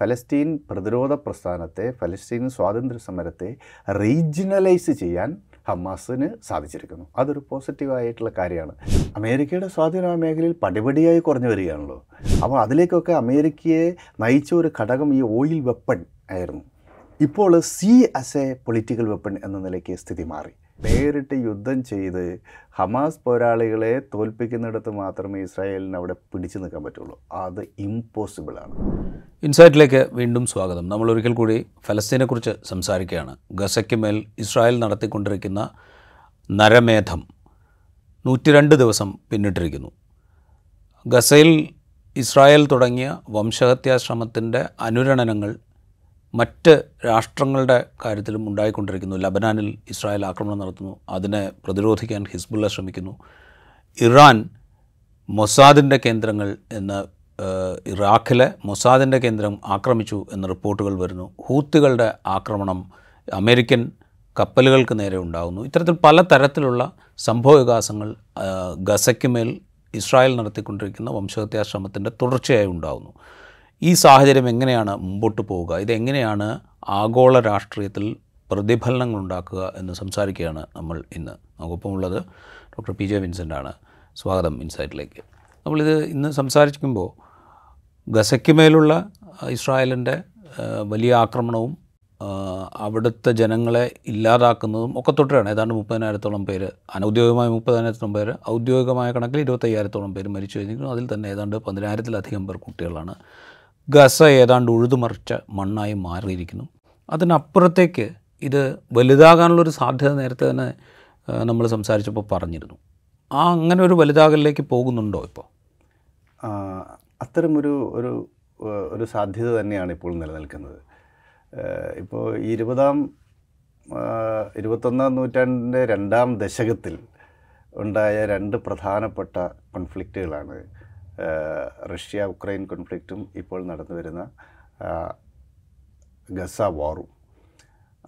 ഫലസ്തീൻ പ്രതിരോധ പ്രസ്ഥാനത്തെ ഫലസ്തീൻ സ്വാതന്ത്ര്യ സമരത്തെ റീജിയണലൈസ് ചെയ്യാൻ ഹമാസിന് സാധിച്ചിരിക്കുന്നു. അതൊരു പോസിറ്റീവായിട്ടുള്ള കാര്യമാണ്. അമേരിക്കയുടെ സ്വാധീന ആ മേഖലയിൽ പടിപടിയായി കുറഞ്ഞു വരികയാണല്ലോ. അപ്പോൾ അതിലേക്കൊക്കെ അമേരിക്കയെ നയിച്ച ഒരു ഘടകം ഈ ഓയിൽ വെപ്പൺ ആയിരുന്നു. ഇപ്പോൾ sea as a political weapon എന്ന നിലയ്ക്ക് സ്ഥിതി മാറി. നേരിട്ട് യുദ്ധം ചെയ്ത് ഹമാസ് പോരാളികളെ തോൽപ്പിക്കുന്നിടത്ത് മാത്രമേ ഇസ്രായേലിന് അവിടെ പിടിച്ചു നിൽക്കാൻ പറ്റുള്ളൂ. അത് ഇമ്പോസിബിളാണ് ഇൻസൈറ്റിലേക്ക് വീണ്ടും സ്വാഗതം. നമ്മൾ ഒരിക്കൽ കൂടി ഫലസ്തീനെക്കുറിച്ച് സംസാരിക്കുകയാണ്. ഗസയ്ക്ക് മേൽ ഇസ്രായേൽ നടത്തിക്കൊണ്ടിരിക്കുന്ന നരമേധം നൂറ്റിരണ്ട് ദിവസം പിന്നിട്ടിരിക്കുന്നു. ഗസയിൽ ഇസ്രായേൽ തുടങ്ങിയ വംശഹത്യാശ്രമത്തിന്റെ അനുരണനങ്ങൾ മറ്റ് രാഷ്ട്രങ്ങളുടെ കാര്യത്തിലും ഉണ്ടായിക്കൊണ്ടിരിക്കുന്നു. ലബനാനിൽ ഇസ്രായേൽ ആക്രമണം നടത്തുന്നു. അതിനെ പ്രതിരോധിക്കാൻ ഹിസ്ബുള്ള ശ്രമിക്കുന്നു. ഇറാൻ മൊസാദിന്റെ കേന്ദ്രങ്ങൾ എന്ന് ഇറാഖിലെ മൊസാദിന്റെ കേന്ദ്രം ആക്രമിച്ചു എന്ന റിപ്പോർട്ടുകൾ വരുന്നു. ഹൂത്തുകളുടെ ആക്രമണം അമേരിക്കൻ കപ്പലുകൾക്ക് നേരെ ഉണ്ടാകുന്നു ഇത്തരത്തിൽ പല തരത്തിലുള്ള സംഭവവികാസങ്ങൾ വികാസങ്ങൾ ഗസയ്ക്ക് മേൽ ഇസ്രായേൽ നടത്തിക്കൊണ്ടിരിക്കുന്ന വംശഹത്യാശ്രമത്തിന്റെ തുടർച്ചയായി ഉണ്ടാകുന്നു ഈ സാഹചര്യം എങ്ങനെയാണ് മുമ്പോട്ട് പോവുക? ഇതെങ്ങനെയാണ് ആഗോള രാഷ്ട്രീയത്തിൽ പ്രതിഫലനങ്ങൾ ഉണ്ടാക്കുക എന്ന് സംസാരിക്കുകയാണ് നമ്മൾ ഇന്ന്. നമുക്കൊപ്പമുള്ളത് ഡോക്ടർ പി ജെ വിൻസെന്റ് ആണ് സ്വാഗതം ഇൻസൈറ്റിലേക്ക്. നമ്മളിത് ഇന്ന് സംസാരിക്കുമ്പോൾ ഗസയ്ക്ക് മേലുള്ള ഇസ്രായേലിന്റെ വലിയ ആക്രമണവും അവിടുത്തെ ജനങ്ങളെ ഇല്ലാതാക്കുന്നതും ഒക്കെ തൊട്ടാണ് ഏതാണ്ട് മുപ്പതിനായിരത്തോളം പേര് അനൗദ്യോഗികമായ മുപ്പതിനായിരത്തോളം പേര് ഔദ്യോഗികമായ കണക്കിൽ ഇരുപത്തയ്യായിരത്തോളം പേര് മരിച്ചു കഴിഞ്ഞിരിക്കുന്നു. അതിൽ തന്നെ ഏതാണ്ട് പതിനായിരത്തിലധികം പേർ കുട്ടികളാണ്. ഗസ ഏതാണ്ട് ഉഴുതുമറിച്ച മണ്ണായി മാറിയിരിക്കുന്നു. അതിനപ്പുറത്തേക്ക് ഇത് വലുതാകാനുള്ളൊരു സാധ്യത നേരത്തെ തന്നെ നമ്മൾ സംസാരിച്ചപ്പോൾ പറഞ്ഞിരുന്നു. ആ അങ്ങനെ ഒരു വലുതാകലിലേക്ക് പോകുന്നുണ്ടോ ഇപ്പോൾ? അത്തരമൊരു ഒരു ഒരു സാധ്യത തന്നെയാണ് ഇപ്പോൾ നിലനിൽക്കുന്നത്. ഇപ്പോൾ ഇരുപതാം ഇരുപത്തൊന്നാം നൂറ്റാണ്ടിന്റെ രണ്ടാം ദശകത്തിൽ ഉണ്ടായ രണ്ട് പ്രധാനപ്പെട്ട കോൺഫ്ലിക്റ്റുകളാണ് റഷ്യ ഉക്രൈൻ കോൺഫ്ലിക്റ്റും ഇപ്പോൾ നടന്നു വരുന്ന ഗസ വാറും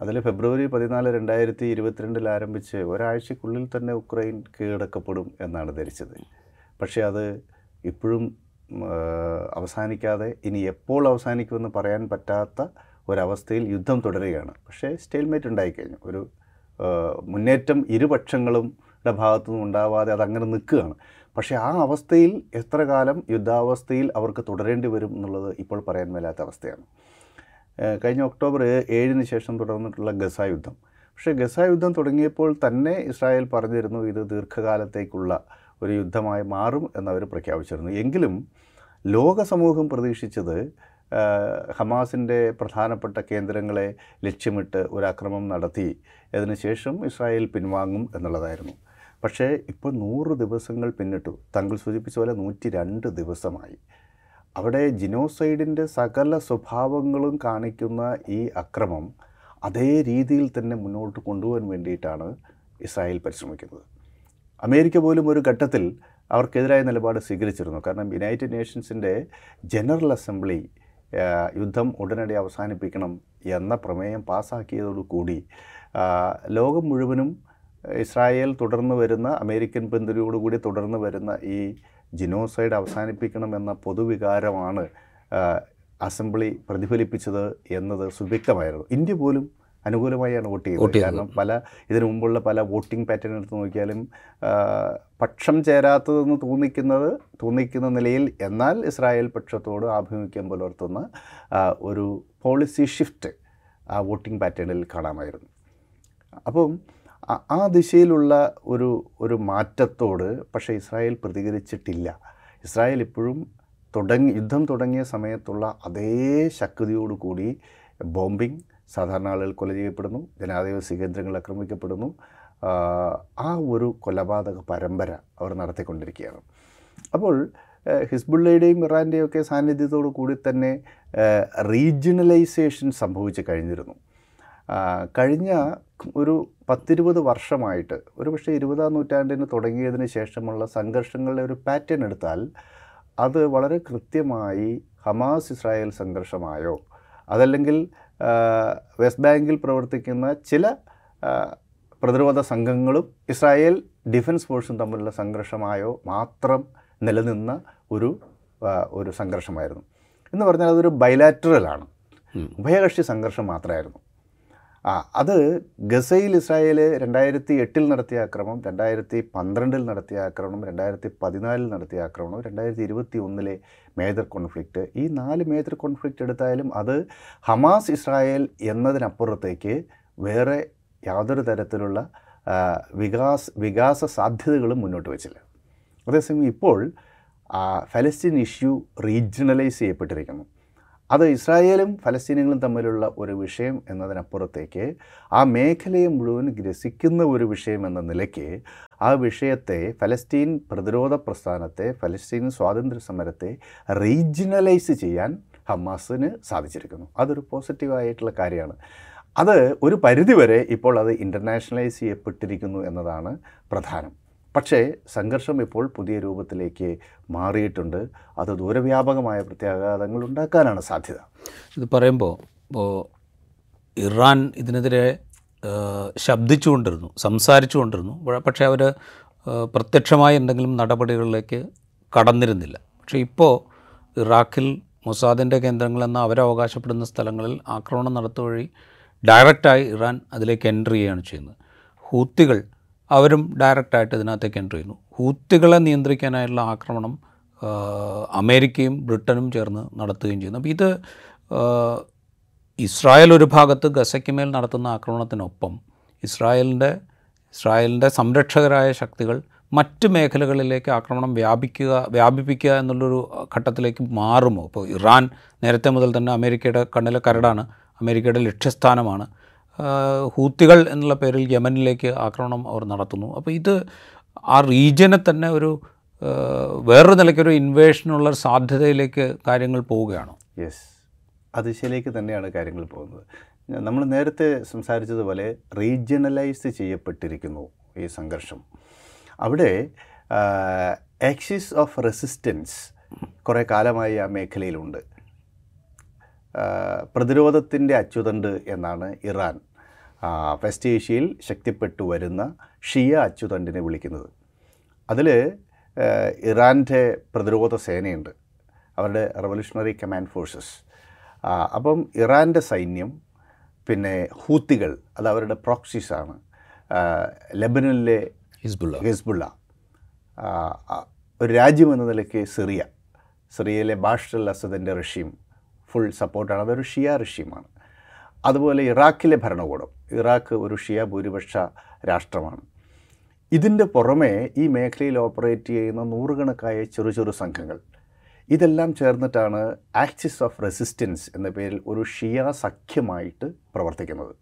അതിൽ ഫെബ്രുവരി പതിനാല് രണ്ടായിരത്തി ഇരുപത്തിരണ്ടിൽ ആരംഭിച്ച് ഒരാഴ്ചക്കുള്ളിൽ തന്നെ ഉക്രൈൻ കീഴടക്കപ്പെടും എന്നാണ് ധരിച്ചത്. പക്ഷേ അത് ഇപ്പോഴും അവസാനിക്കാതെ ഇനി എപ്പോൾ അവസാനിക്കുമെന്ന് പറയാൻ പറ്റാത്ത ഒരവസ്ഥയിൽ യുദ്ധം തുടരുകയാണ്. പക്ഷേ സ്റ്റേൽമേറ്റ് ഉണ്ടായിക്കഴിഞ്ഞു ഒരു മുന്നേറ്റം ഇരുപക്ഷങ്ങളും ഭാഗത്തുനിന്നും ഉണ്ടാവാതെ അതങ്ങനെ നിൽക്കുകയാണ്. പക്ഷേ ആ അവസ്ഥയിൽ എത്ര കാലം യുദ്ധാവസ്ഥയിൽ അവർക്ക് തുടരേണ്ടി വരും എന്നുള്ളത് ഇപ്പോൾ പറയാൻ മേലാത്ത അവസ്ഥയാണ്. കഴിഞ്ഞ ഒക്ടോബർ ഏഴിന് ശേഷം തുടർന്നിട്ടുള്ള ഗസ യുദ്ധം. പക്ഷേ ഗസ യുദ്ധം തുടങ്ങിയപ്പോൾ തന്നെ ഇസ്രായേൽ പറഞ്ഞിരുന്നു ഇത് ദീർഘകാലത്തേക്കുള്ള ഒരു യുദ്ധമായി മാറും എന്നവർ പ്രഖ്യാപിച്ചിരുന്നു. എങ്കിലും ലോക സമൂഹം പ്രതീക്ഷിച്ചത് ഹമാസിന്റെ പ്രധാനപ്പെട്ട കേന്ദ്രങ്ങളെ ലക്ഷ്യമിട്ട് ഒരാക്രമം നടത്തി അതിനുശേഷം ഇസ്രായേൽ പിൻവാങ്ങും എന്നുള്ളതായിരുന്നു. പക്ഷേ ഇപ്പോൾ നൂറ് ദിവസങ്ങൾ പിന്നിട്ടു. താങ്കൾ സൂചിപ്പിച്ച പോലെ നൂറ്റി രണ്ട് ദിവസമായി. അവിടെ ജിനോസൈഡിന്റെ സകല സ്വഭാവങ്ങളും കാണിക്കുന്ന ഈ അക്രമം അതേ രീതിയിൽ തന്നെ മുന്നോട്ട് കൊണ്ടുപോകാൻ വേണ്ടിയിട്ടാണ് ഇസ്രായേൽ പരിശ്രമിക്കുന്നത്. അമേരിക്ക പോലും ഒരു ഘട്ടത്തിൽ അവർക്കെതിരായ നിലപാട് സ്വീകരിച്ചിരുന്നു. കാരണം യുണൈറ്റഡ് നേഷൻസിന്റെ ജനറൽ അസംബ്ലി യുദ്ധം ഉടനടി അവസാനിപ്പിക്കണം എന്ന പ്രമേയം പാസ്സാക്കിയതോടുകൂടി ലോകം മുഴുവനും ഇസ്രായേൽ തുടർന്ന് വരുന്ന അമേരിക്കൻ പിന്തുണയോടുകൂടി തുടർന്ന് വരുന്ന ഈ ജിനോസൈഡ് അവസാനിപ്പിക്കണമെന്ന പൊതുവികാരമാണ് അസംബ്ലി പ്രതിഫലിപ്പിച്ചത് എന്നത് സുവ്യക്തമായിരുന്നു. ഇന്ത്യ പോലും അനുകൂലമായാണ് വോട്ട് ചെയ്തത്. കാരണം പല ഇതിനു മുമ്പുള്ള പല വോട്ടിംഗ് പാറ്റേൺ എടുത്ത് നോക്കിയാലും പക്ഷം ചേരാത്തതെന്ന് തോന്നിക്കുന്നത് തോന്നിക്കുന്ന നിലയിൽ എന്നാൽ ഇസ്രായേൽ പക്ഷത്തോട് ആഭിമുഖ്യം പുലർത്തുന്ന ഒരു പോളിസി ഷിഫ്റ്റ് ആ വോട്ടിംഗ് പാറ്റേണിൽ കാണാമായിരുന്നു. അപ്പം ആ- ദിശയിലുള്ള ഒരു ഒരു മാറ്റത്തോട് പക്ഷേ ഇസ്രായേൽ പ്രതികരിച്ചിട്ടില്ല. ഇസ്രായേൽ ഇപ്പോഴും തുടങ്ങി യുദ്ധം തുടങ്ങിയ സമയത്തുള്ള അതേ ശക്തിയോടുകൂടി ബോംബിംഗ് സാധാരണ ആളുകൾ കൊല ചെയ്യപ്പെടുന്നു ജനാധിപത്യ കേന്ദ്രങ്ങൾ ആക്രമിക്കപ്പെടുന്നു. ആ, ഒരു കൊലപാതക പരമ്പര അവർ നടത്തിക്കൊണ്ടിരിക്കുകയാണ്. അപ്പോൾ ഹിസ്ബുള്ളയുടെയും ഇറാന്റെയും ഒക്കെ സാന്നിധ്യത്തോടു കൂടി തന്നെ റീജിയണലൈസേഷൻ സംഭവിച്ചു കഴിഞ്ഞിരുന്നു. കഴിഞ്ഞ ഒരു പത്തിരുപത് വർഷമായിട്ട് ഒരു പക്ഷേ ഇരുപതാം നൂറ്റാണ്ടിന് തുടങ്ങിയതിന് ശേഷമുള്ള സംഘർഷങ്ങളുടെ ഒരു പാറ്റേൺ എടുത്താൽ അത് വളരെ കൃത്യമായി ഹമാസ് ഇസ്രായേൽ സംഘർഷമായോ അതല്ലെങ്കിൽ വെസ്റ്റ് ബാങ്കിൽ പ്രവർത്തിക്കുന്ന ചില പ്രതിരോധ സംഘങ്ങളും ഇസ്രായേൽ ഡിഫൻസ് ഫോഴ്സും തമ്മിലുള്ള സംഘർഷമായോ മാത്രം നിലനിന്ന ഒരു ഒരു സംഘർഷമായിരുന്നു. എന്ന് പറഞ്ഞാൽ അതൊരു ബൈലാറ്ററലാണ് ഉഭയകക്ഷി സംഘർഷം മാത്രമായിരുന്നു. ആ അത് ഗസയിൽ ഇസ്രായേൽ രണ്ടായിരത്തി എട്ടിൽ നടത്തിയ ആക്രമണം രണ്ടായിരത്തി പന്ത്രണ്ടിൽ നടത്തിയ ആക്രമണം രണ്ടായിരത്തി പതിനാലിൽ നടത്തിയ ആക്രമണം രണ്ടായിരത്തി ഇരുപത്തി ഒന്നിലെ മേജർ കോൺഫ്ലിക്റ്റ് ഈ നാല് മേജർ കോൺഫ്ലിക്റ്റ് എടുത്തായാലും അത് ഹമാസ് ഇസ്രായേൽ എന്നതിനപ്പുറത്തേക്ക് വേറെ യാതൊരു തരത്തിലുള്ള വികാസ് വികാസ സാധ്യതകളും മുന്നോട്ട് വച്ചില്ല. അതേസമയം ഇപ്പോൾ ഫലസ്തീൻ ഇഷ്യൂ റീജിയണലൈസ് ചെയ്യപ്പെട്ടിരിക്കുന്നു. അത് ഇസ്രായേലും ഫലസ്തീനികളും തമ്മിലുള്ള ഒരു വിഷയം എന്നതിനപ്പുറത്തേക്ക് ആ മേഖലയെ മുഴുവൻ ഗ്രസിക്കുന്ന ഒരു വിഷയം എന്ന നിലയ്ക്ക് ആ വിഷയത്തെ ഫലസ്തീൻ പ്രതിരോധ പ്രസ്ഥാനത്തെ ഫലസ്തീൻ സ്വാതന്ത്ര്യ സമരത്തെ റീജിയണലൈസ് ചെയ്യാൻ ഹമാസിന് സാധിച്ചിരിക്കുന്നു. അതൊരു പോസിറ്റീവായിട്ടുള്ള കാര്യമാണ്. അത് ഒരു പരിധിവരെ ഇപ്പോൾ അത് ഇന്റർനാഷണലൈസ് ചെയ്യപ്പെട്ടിരിക്കുന്നു എന്നതാണ് പ്രധാനം. പക്ഷേ സംഘർഷം ഇപ്പോൾ പുതിയ രൂപത്തിലേക്ക് മാറിയിട്ടുണ്ട്. അത് ദൂരവ്യാപകമായ പ്രത്യാഘാതങ്ങൾ ഉണ്ടാക്കാനാണ് സാധ്യത. ഇത് പറയുമ്പോൾ ഇപ്പോൾ ഇറാൻ ഇതിനെതിരെ ശബ്ദിച്ചുകൊണ്ടിരുന്നു സംസാരിച്ചുകൊണ്ടിരുന്നു. കൊണ്ടിരുന്നു പക്ഷേ അവർ പ്രത്യക്ഷമായ എന്തെങ്കിലും നടപടികളിലേക്ക് കടന്നിരുന്നില്ല. പക്ഷേ ഇപ്പോൾ ഇറാഖിൽ മൊസാദിന്റെ കേന്ദ്രങ്ങളെന്ന് അവരവകാശപ്പെടുന്ന സ്ഥലങ്ങളിൽ ആക്രമണം നടത്തുവഴി ഡയറക്റ്റായി ഇറാൻ അതിലേക്ക് എൻട്രി ചെയ്യുകയാണ് ചെയ്യുന്നത്. ഹൂത്തികൾ അവരും ഡയറക്റ്റായിട്ട് ഇതിനകത്തേക്ക് എന്റർ ചെയ്യുന്നു. ഹൂത്തികളെ നിയന്ത്രിക്കാനായുള്ള ആക്രമണം അമേരിക്കയും ബ്രിട്ടനും ചേർന്ന് നടത്തുകയും ചെയ്യുന്നു. അപ്പോൾ ഇത് ഇസ്രായേൽ ഒരു ഭാഗത്ത് ഗസയ്ക്ക് മേൽ നടത്തുന്ന ആക്രമണത്തിനൊപ്പം ഇസ്രായേലിന്റെ ഇസ്രായേലിന്റെ സംരക്ഷകരായ ശക്തികൾ മറ്റ് മേഖലകളിലേക്ക് ആക്രമണം വ്യാപിക്കുക വ്യാപിപ്പിക്കുക എന്നുള്ളൊരു ഘട്ടത്തിലേക്ക് മാറുമോ? ഇപ്പോൾ ഇറാൻ നേരത്തെ മുതൽ തന്നെ അമേരിക്കയുടെ കണ്ണിലെ കരടാണ് അമേരിക്കയുടെ ലക്ഷ്യസ്ഥാനമാണ്. ഹൂത്തികൾ എന്നുള്ള പേരിൽ യമനിലേക്ക് ആക്രമണം അവർ നടത്തുന്നു. അപ്പോൾ ഇത് ആ റീജിയനെ തന്നെ ഒരു വേറൊരു നിലയ്ക്കൊരു ഇൻവേഷനുള്ള സാധ്യതയിലേക്ക് കാര്യങ്ങൾ പോവുകയാണ്? യെസ്. അതിശയിലേക്ക് തന്നെയാണ് കാര്യങ്ങൾ പോകുന്നത്. നമ്മൾ നേരത്തെ സംസാരിച്ചതുപോലെ റീജിയണലൈസ് ചെയ്യപ്പെട്ടിരിക്കുന്നു ഈ സംഘർഷം. അവിടെ ആക്സിസ് ഓഫ് റെസിസ്റ്റൻസ് കുറേ കാലമായി ആ മേഖലയിലുണ്ട്. പ്രതിരോധത്തിന്റെ അച്ചുതണ്ട് എന്നാണ് ഇറാൻ വെസ്റ്റ് ഏഷ്യയിൽ ശക്തിപ്പെട്ടു വരുന്ന ഷിയ അച്ചുതണ്ടിനെ വിളിക്കുന്നത്. അതിൽ ഇറാന്റെ പ്രതിരോധ സേനയുണ്ട്. അവരുടെ റവല്യൂഷണറി കമാൻഡ് ഫോഴ്സസ് അപ്പം ഇറാന്റെ സൈന്യം പിന്നെ ഹൂത്തികൾ അത് അവരുടെ പ്രോക്സിസാണ് ലെബനനിലെ ഹിസ്ബുള്ള. ഹിസ്ബുള്ള. ഒരു രാജ്യം എന്ന നിലയ്ക്ക് സിറിയ. സിറിയയിലെ ബാഷ്ടൽ അൽ അസദിന്റെ റഷ്യയും ഫുൾ സപ്പോർട്ടാണ് അതൊരു ഷിയ റഷ്യമാണ് അതുപോലെ ഇറാഖിലെ ഭരണകൂടം. ഇറാഖ് ഒരു ഷിയ ഭൂരിപക്ഷ രാഷ്ട്രമാണ്. ഇതിന്റെ പുറമെ ഈ മേഖലയിൽ ഓപ്പറേറ്റ് ചെയ്യുന്ന നൂറുകണക്കായ ചെറു ചെറു സംഘങ്ങൾ. ഇതെല്ലാം ചേർന്നിട്ടാണ് ആക്സിസ് ഓഫ് റെസിസ്റ്റൻസ് എന്ന പേരിൽ ഒരു ഷിയ സഖ്യമായിട്ട് പ്രവർത്തിക്കുന്നത്.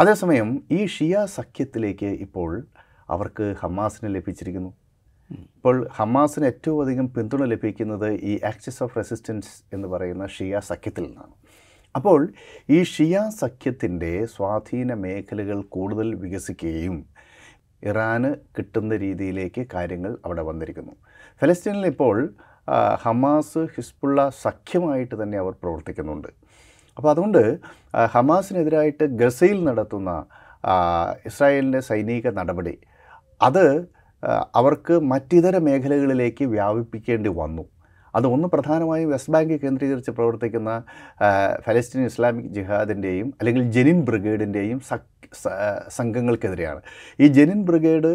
അതേസമയം ഈ ഷിയ സഖ്യത്തിലേക്ക് ഇപ്പോൾ അവർക്ക് ഹമാസിനെ ലഭിച്ചിരിക്കുന്നു. ഇപ്പോൾ ഹമാസിന് ഏറ്റവും അധികം പിന്തുണ ലഭിക്കുന്നത് ഈ ആക്സിസ് ഓഫ് റെസിസ്റ്റൻസ് എന്ന് പറയുന്ന ഷിയ സഖ്യത്തിൽ നിന്നാണ്. അപ്പോൾ ഈ ഷിയ സഖ്യത്തിന്റെ സ്വാധീന മേഖലകൾ കൂടുതൽ വികസിക്കുകയും ഇറാന് കിട്ടുന്ന രീതിയിലേക്ക് കാര്യങ്ങൾ അവിടെ വന്നിരിക്കുന്നു. ഫലസ്തീനിൽ ഇപ്പോൾ ഹമാസ് ഹിസ്ബുള്ള സഖ്യമായിട്ട് തന്നെ അവർ പ്രവർത്തിക്കുന്നുണ്ട്. അപ്പോൾ അതുകൊണ്ട് ഹമാസിനെതിരായിട്ട് ഗസയിൽ നടത്തുന്ന ഇസ്രായേലിന്റെ സൈനിക നടപടി അത് അവർക്ക് മറ്റിതര മേഖലകളിലേക്ക് വ്യാപിപ്പിക്കേണ്ടി വന്നു. അത് പ്രധാനമായും വെസ്റ്റ് ബാങ്ക് കേന്ദ്രീകരിച്ച് പ്രവർത്തിക്കുന്ന ഫലസ്തീൻ ഇസ്ലാമിക് ജിഹാദിന്റെയും അല്ലെങ്കിൽ ജെനിൻ ബ്രിഗേഡിന്റെയും സംഘങ്ങൾക്കെതിരെയാണ്. ഈ ജെനിൻ ബ്രിഗേഡ്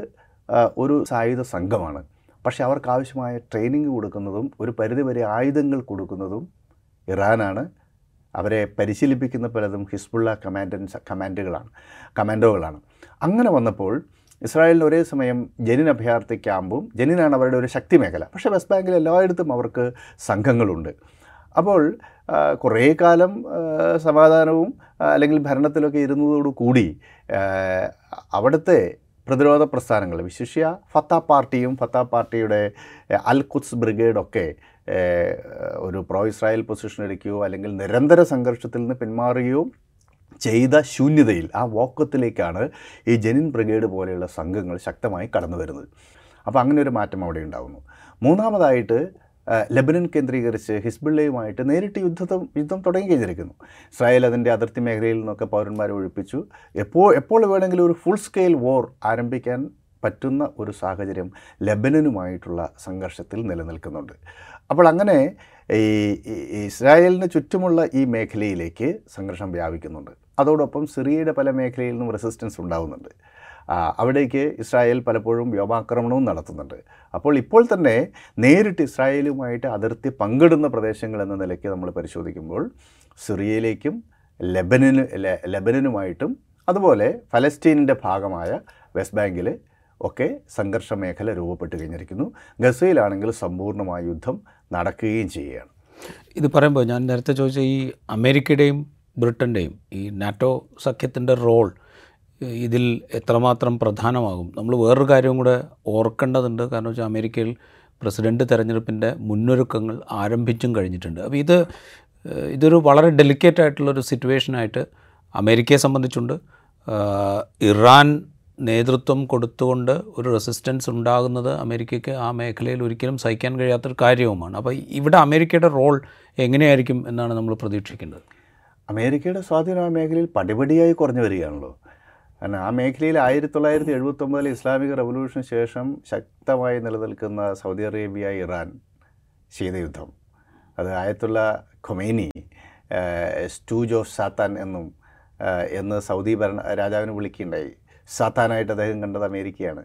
ഒരു സായുധ സംഘമാണ്. പക്ഷേ അവർക്ക് ആവശ്യമായ ട്രെയിനിങ് കൊടുക്കുന്നതും ഒരു പരിധിവരെ ആയുധങ്ങൾ കൊടുക്കുന്നതും ഇറാനാണ്. അവരെ പരിശീലിപ്പിക്കുന്ന പലതും ഹിസ്ബുള്ള കമാൻഡൻസ് കമാൻഡുകളാണ് കമാൻഡോകളാണ്. അങ്ങനെ വന്നപ്പോൾ ഇസ്രായേലിന് ഒരേ സമയം ജനിൻ അഭയാർത്ഥി ക്യാമ്പും ജനിനാണ് അവരുടെ ഒരു ശക്തി മേഖല. പക്ഷേ വെസ്റ്റ് ബാങ്കിൽ എല്ലായിടത്തും അവർക്ക് സംഘങ്ങളുണ്ട്. അപ്പോൾ കുറേ കാലം സമാധാനവും അല്ലെങ്കിൽ ഭരണത്തിലൊക്കെ ഇരുന്നതോടുകൂടി കൂടി അവിടുത്തെ പ്രതിരോധ പ്രസ്ഥാനങ്ങൾ വിശിഷ്യ ഫത്ത പാർട്ടിയും ഫത്ത പാർട്ടിയുടെ അൽ ഖുദ്സ് ബ്രിഗേഡൊക്കെ ഒരു പ്രോ ഇസ്രായേൽ പൊസിഷൻ എടുക്കുകയോ അല്ലെങ്കിൽ നിരന്തര സംഘർഷത്തിൽ നിന്ന് പിന്മാറുകയോ ചെയ്ത ശൂന്യതയിൽ ആ വോക്കത്തിലേക്കാണ് ഈ ജനിൻ ബ്രിഗേഡ് പോലെയുള്ള സംഘങ്ങൾ ശക്തമായി കടന്നു വരുന്നത്. അപ്പോൾ അങ്ങനെ ഒരു മാറ്റം അവിടെ ഉണ്ടാകുന്നു മൂന്നാമതായിട്ട് ലബനൻ കേന്ദ്രീകരിച്ച് ഹിസ്ബുള്ളയുമായിട്ട് നേരിട്ട് യുദ്ധം യുദ്ധം തുടങ്ങി കഴിഞ്ഞിരിക്കുന്നു. ഇസ്രായേൽ അതിന്റെ അതിർത്തി മേഖലയിൽ നിന്നൊക്കെ പൗരന്മാരെ ഒഴിപ്പിച്ചു. എപ്പോൾ എപ്പോൾ വേണമെങ്കിലും ഒരു ഫുൾ സ്കെയിൽ വോർ ആരംഭിക്കാൻ പറ്റുന്ന ഒരു സാഹചര്യം ലെബനനുമായിട്ടുള്ള സംഘർഷത്തിൽ നിലനിൽക്കുന്നുണ്ട്. അപ്പോൾ അങ്ങനെ ഈ ഇസ്രായേലിന് ചുറ്റുമുള്ള ഈ മേഖലയിലേക്ക് സംഘർഷം വ്യാപിക്കുന്നുണ്ട്. അതോടൊപ്പം സിറിയയുടെ പല മേഖലയിൽ നിന്നും റെസിസ്റ്റൻസ് ഉണ്ടാകുന്നുണ്ട് അവിടേക്ക് ഇസ്രായേൽ പലപ്പോഴും വ്യോമാക്രമണവും നടത്തുന്നുണ്ട്. അപ്പോൾ ഇപ്പോൾ തന്നെ നേരിട്ട് ഇസ്രായേലുമായിട്ട് അതിർത്തി പങ്കിടുന്ന പ്രദേശങ്ങൾ എന്ന നിലയ്ക്ക് നമ്മൾ പരിശോധിക്കുമ്പോൾ സിറിയയിലേക്കും ലെബനന് ലെബനനുമായിട്ടും അതുപോലെ ഫലസ്തീനിന്റെ ഭാഗമായ വെസ്റ്റ് ബാങ്കിൽ ഒക്കെ സംഘർഷ മേഖല രൂപപ്പെട്ട് കഴിഞ്ഞിരിക്കുന്നു. ഗസയിലാണെങ്കിൽ സമ്പൂർണമായ യുദ്ധം നടക്കുകയും ചെയ്യുകയാണ്. ഇത് പറയുമ്പോൾ ഞാൻ നേരത്തെ ചോദിച്ച ഈ അമേരിക്കയുടെയും ബ്രിട്ടന്റെയും ഈ നാറ്റോ സഖ്യത്തിന്റെ റോൾ ഇതിൽ എത്രമാത്രം പ്രധാനമാകും? നമ്മൾ വേറൊരു കാര്യവും കൂടെ ഓർക്കേണ്ടതുണ്ട്. കാരണം വെച്ചാൽ അമേരിക്കയിൽ പ്രസിഡന്റ് തെരഞ്ഞെടുപ്പിന്റെ മുന്നൊരുക്കങ്ങൾ ആരംഭിച്ചും കഴിഞ്ഞിട്ടുണ്ട്. അപ്പോൾ ഇത് ഇതൊരു വളരെ ഡെലിക്കേറ്റ് ആയിട്ടുള്ളൊരു സിറ്റുവേഷനായിട്ട് അമേരിക്കയെ സംബന്ധിച്ചുണ്ട്. ഇറാൻ നേതൃത്വം കൊടുത്തുകൊണ്ട് ഒരു റെസിസ്റ്റൻസ് ഉണ്ടാകുന്നത് അമേരിക്കയ്ക്ക് ആ മേഖലയിൽ ഒരിക്കലും സഹിക്കാൻ കഴിയാത്തൊരു കാര്യവുമാണ്. അപ്പോൾ ഇവിടെ അമേരിക്കയുടെ റോൾ എങ്ങനെയായിരിക്കും എന്നാണ് നമ്മൾ പ്രതീക്ഷിക്കേണ്ടത്? അമേരിക്കയുടെ സ്വാധീനം ആ മേഖലയിൽ പടിപടിയായി കുറഞ്ഞു വരികയാണല്ലോ. കാരണം ആ മേഖലയിൽ ആയിരത്തി തൊള്ളായിരത്തി എഴുപത്തൊമ്പതിൽ ഇസ്ലാമിക റവല്യൂഷന് ശേഷം ശക്തമായി നിലനിൽക്കുന്ന സൗദി അറേബ്യ ഇറാൻ ശീതയുദ്ധം അത് ആയത്തുള്ള ഖൊമേനി സ്റ്റൂജ് ഓഫ് സാത്താൻ എന്നും എന്ന് സൗദി ഭരണ രാജാവിനെ വിളിക്കുകയുണ്ടായി. സാത്താനായിട്ട് അദ്ദേഹം കണ്ടത് അമേരിക്കയാണ്.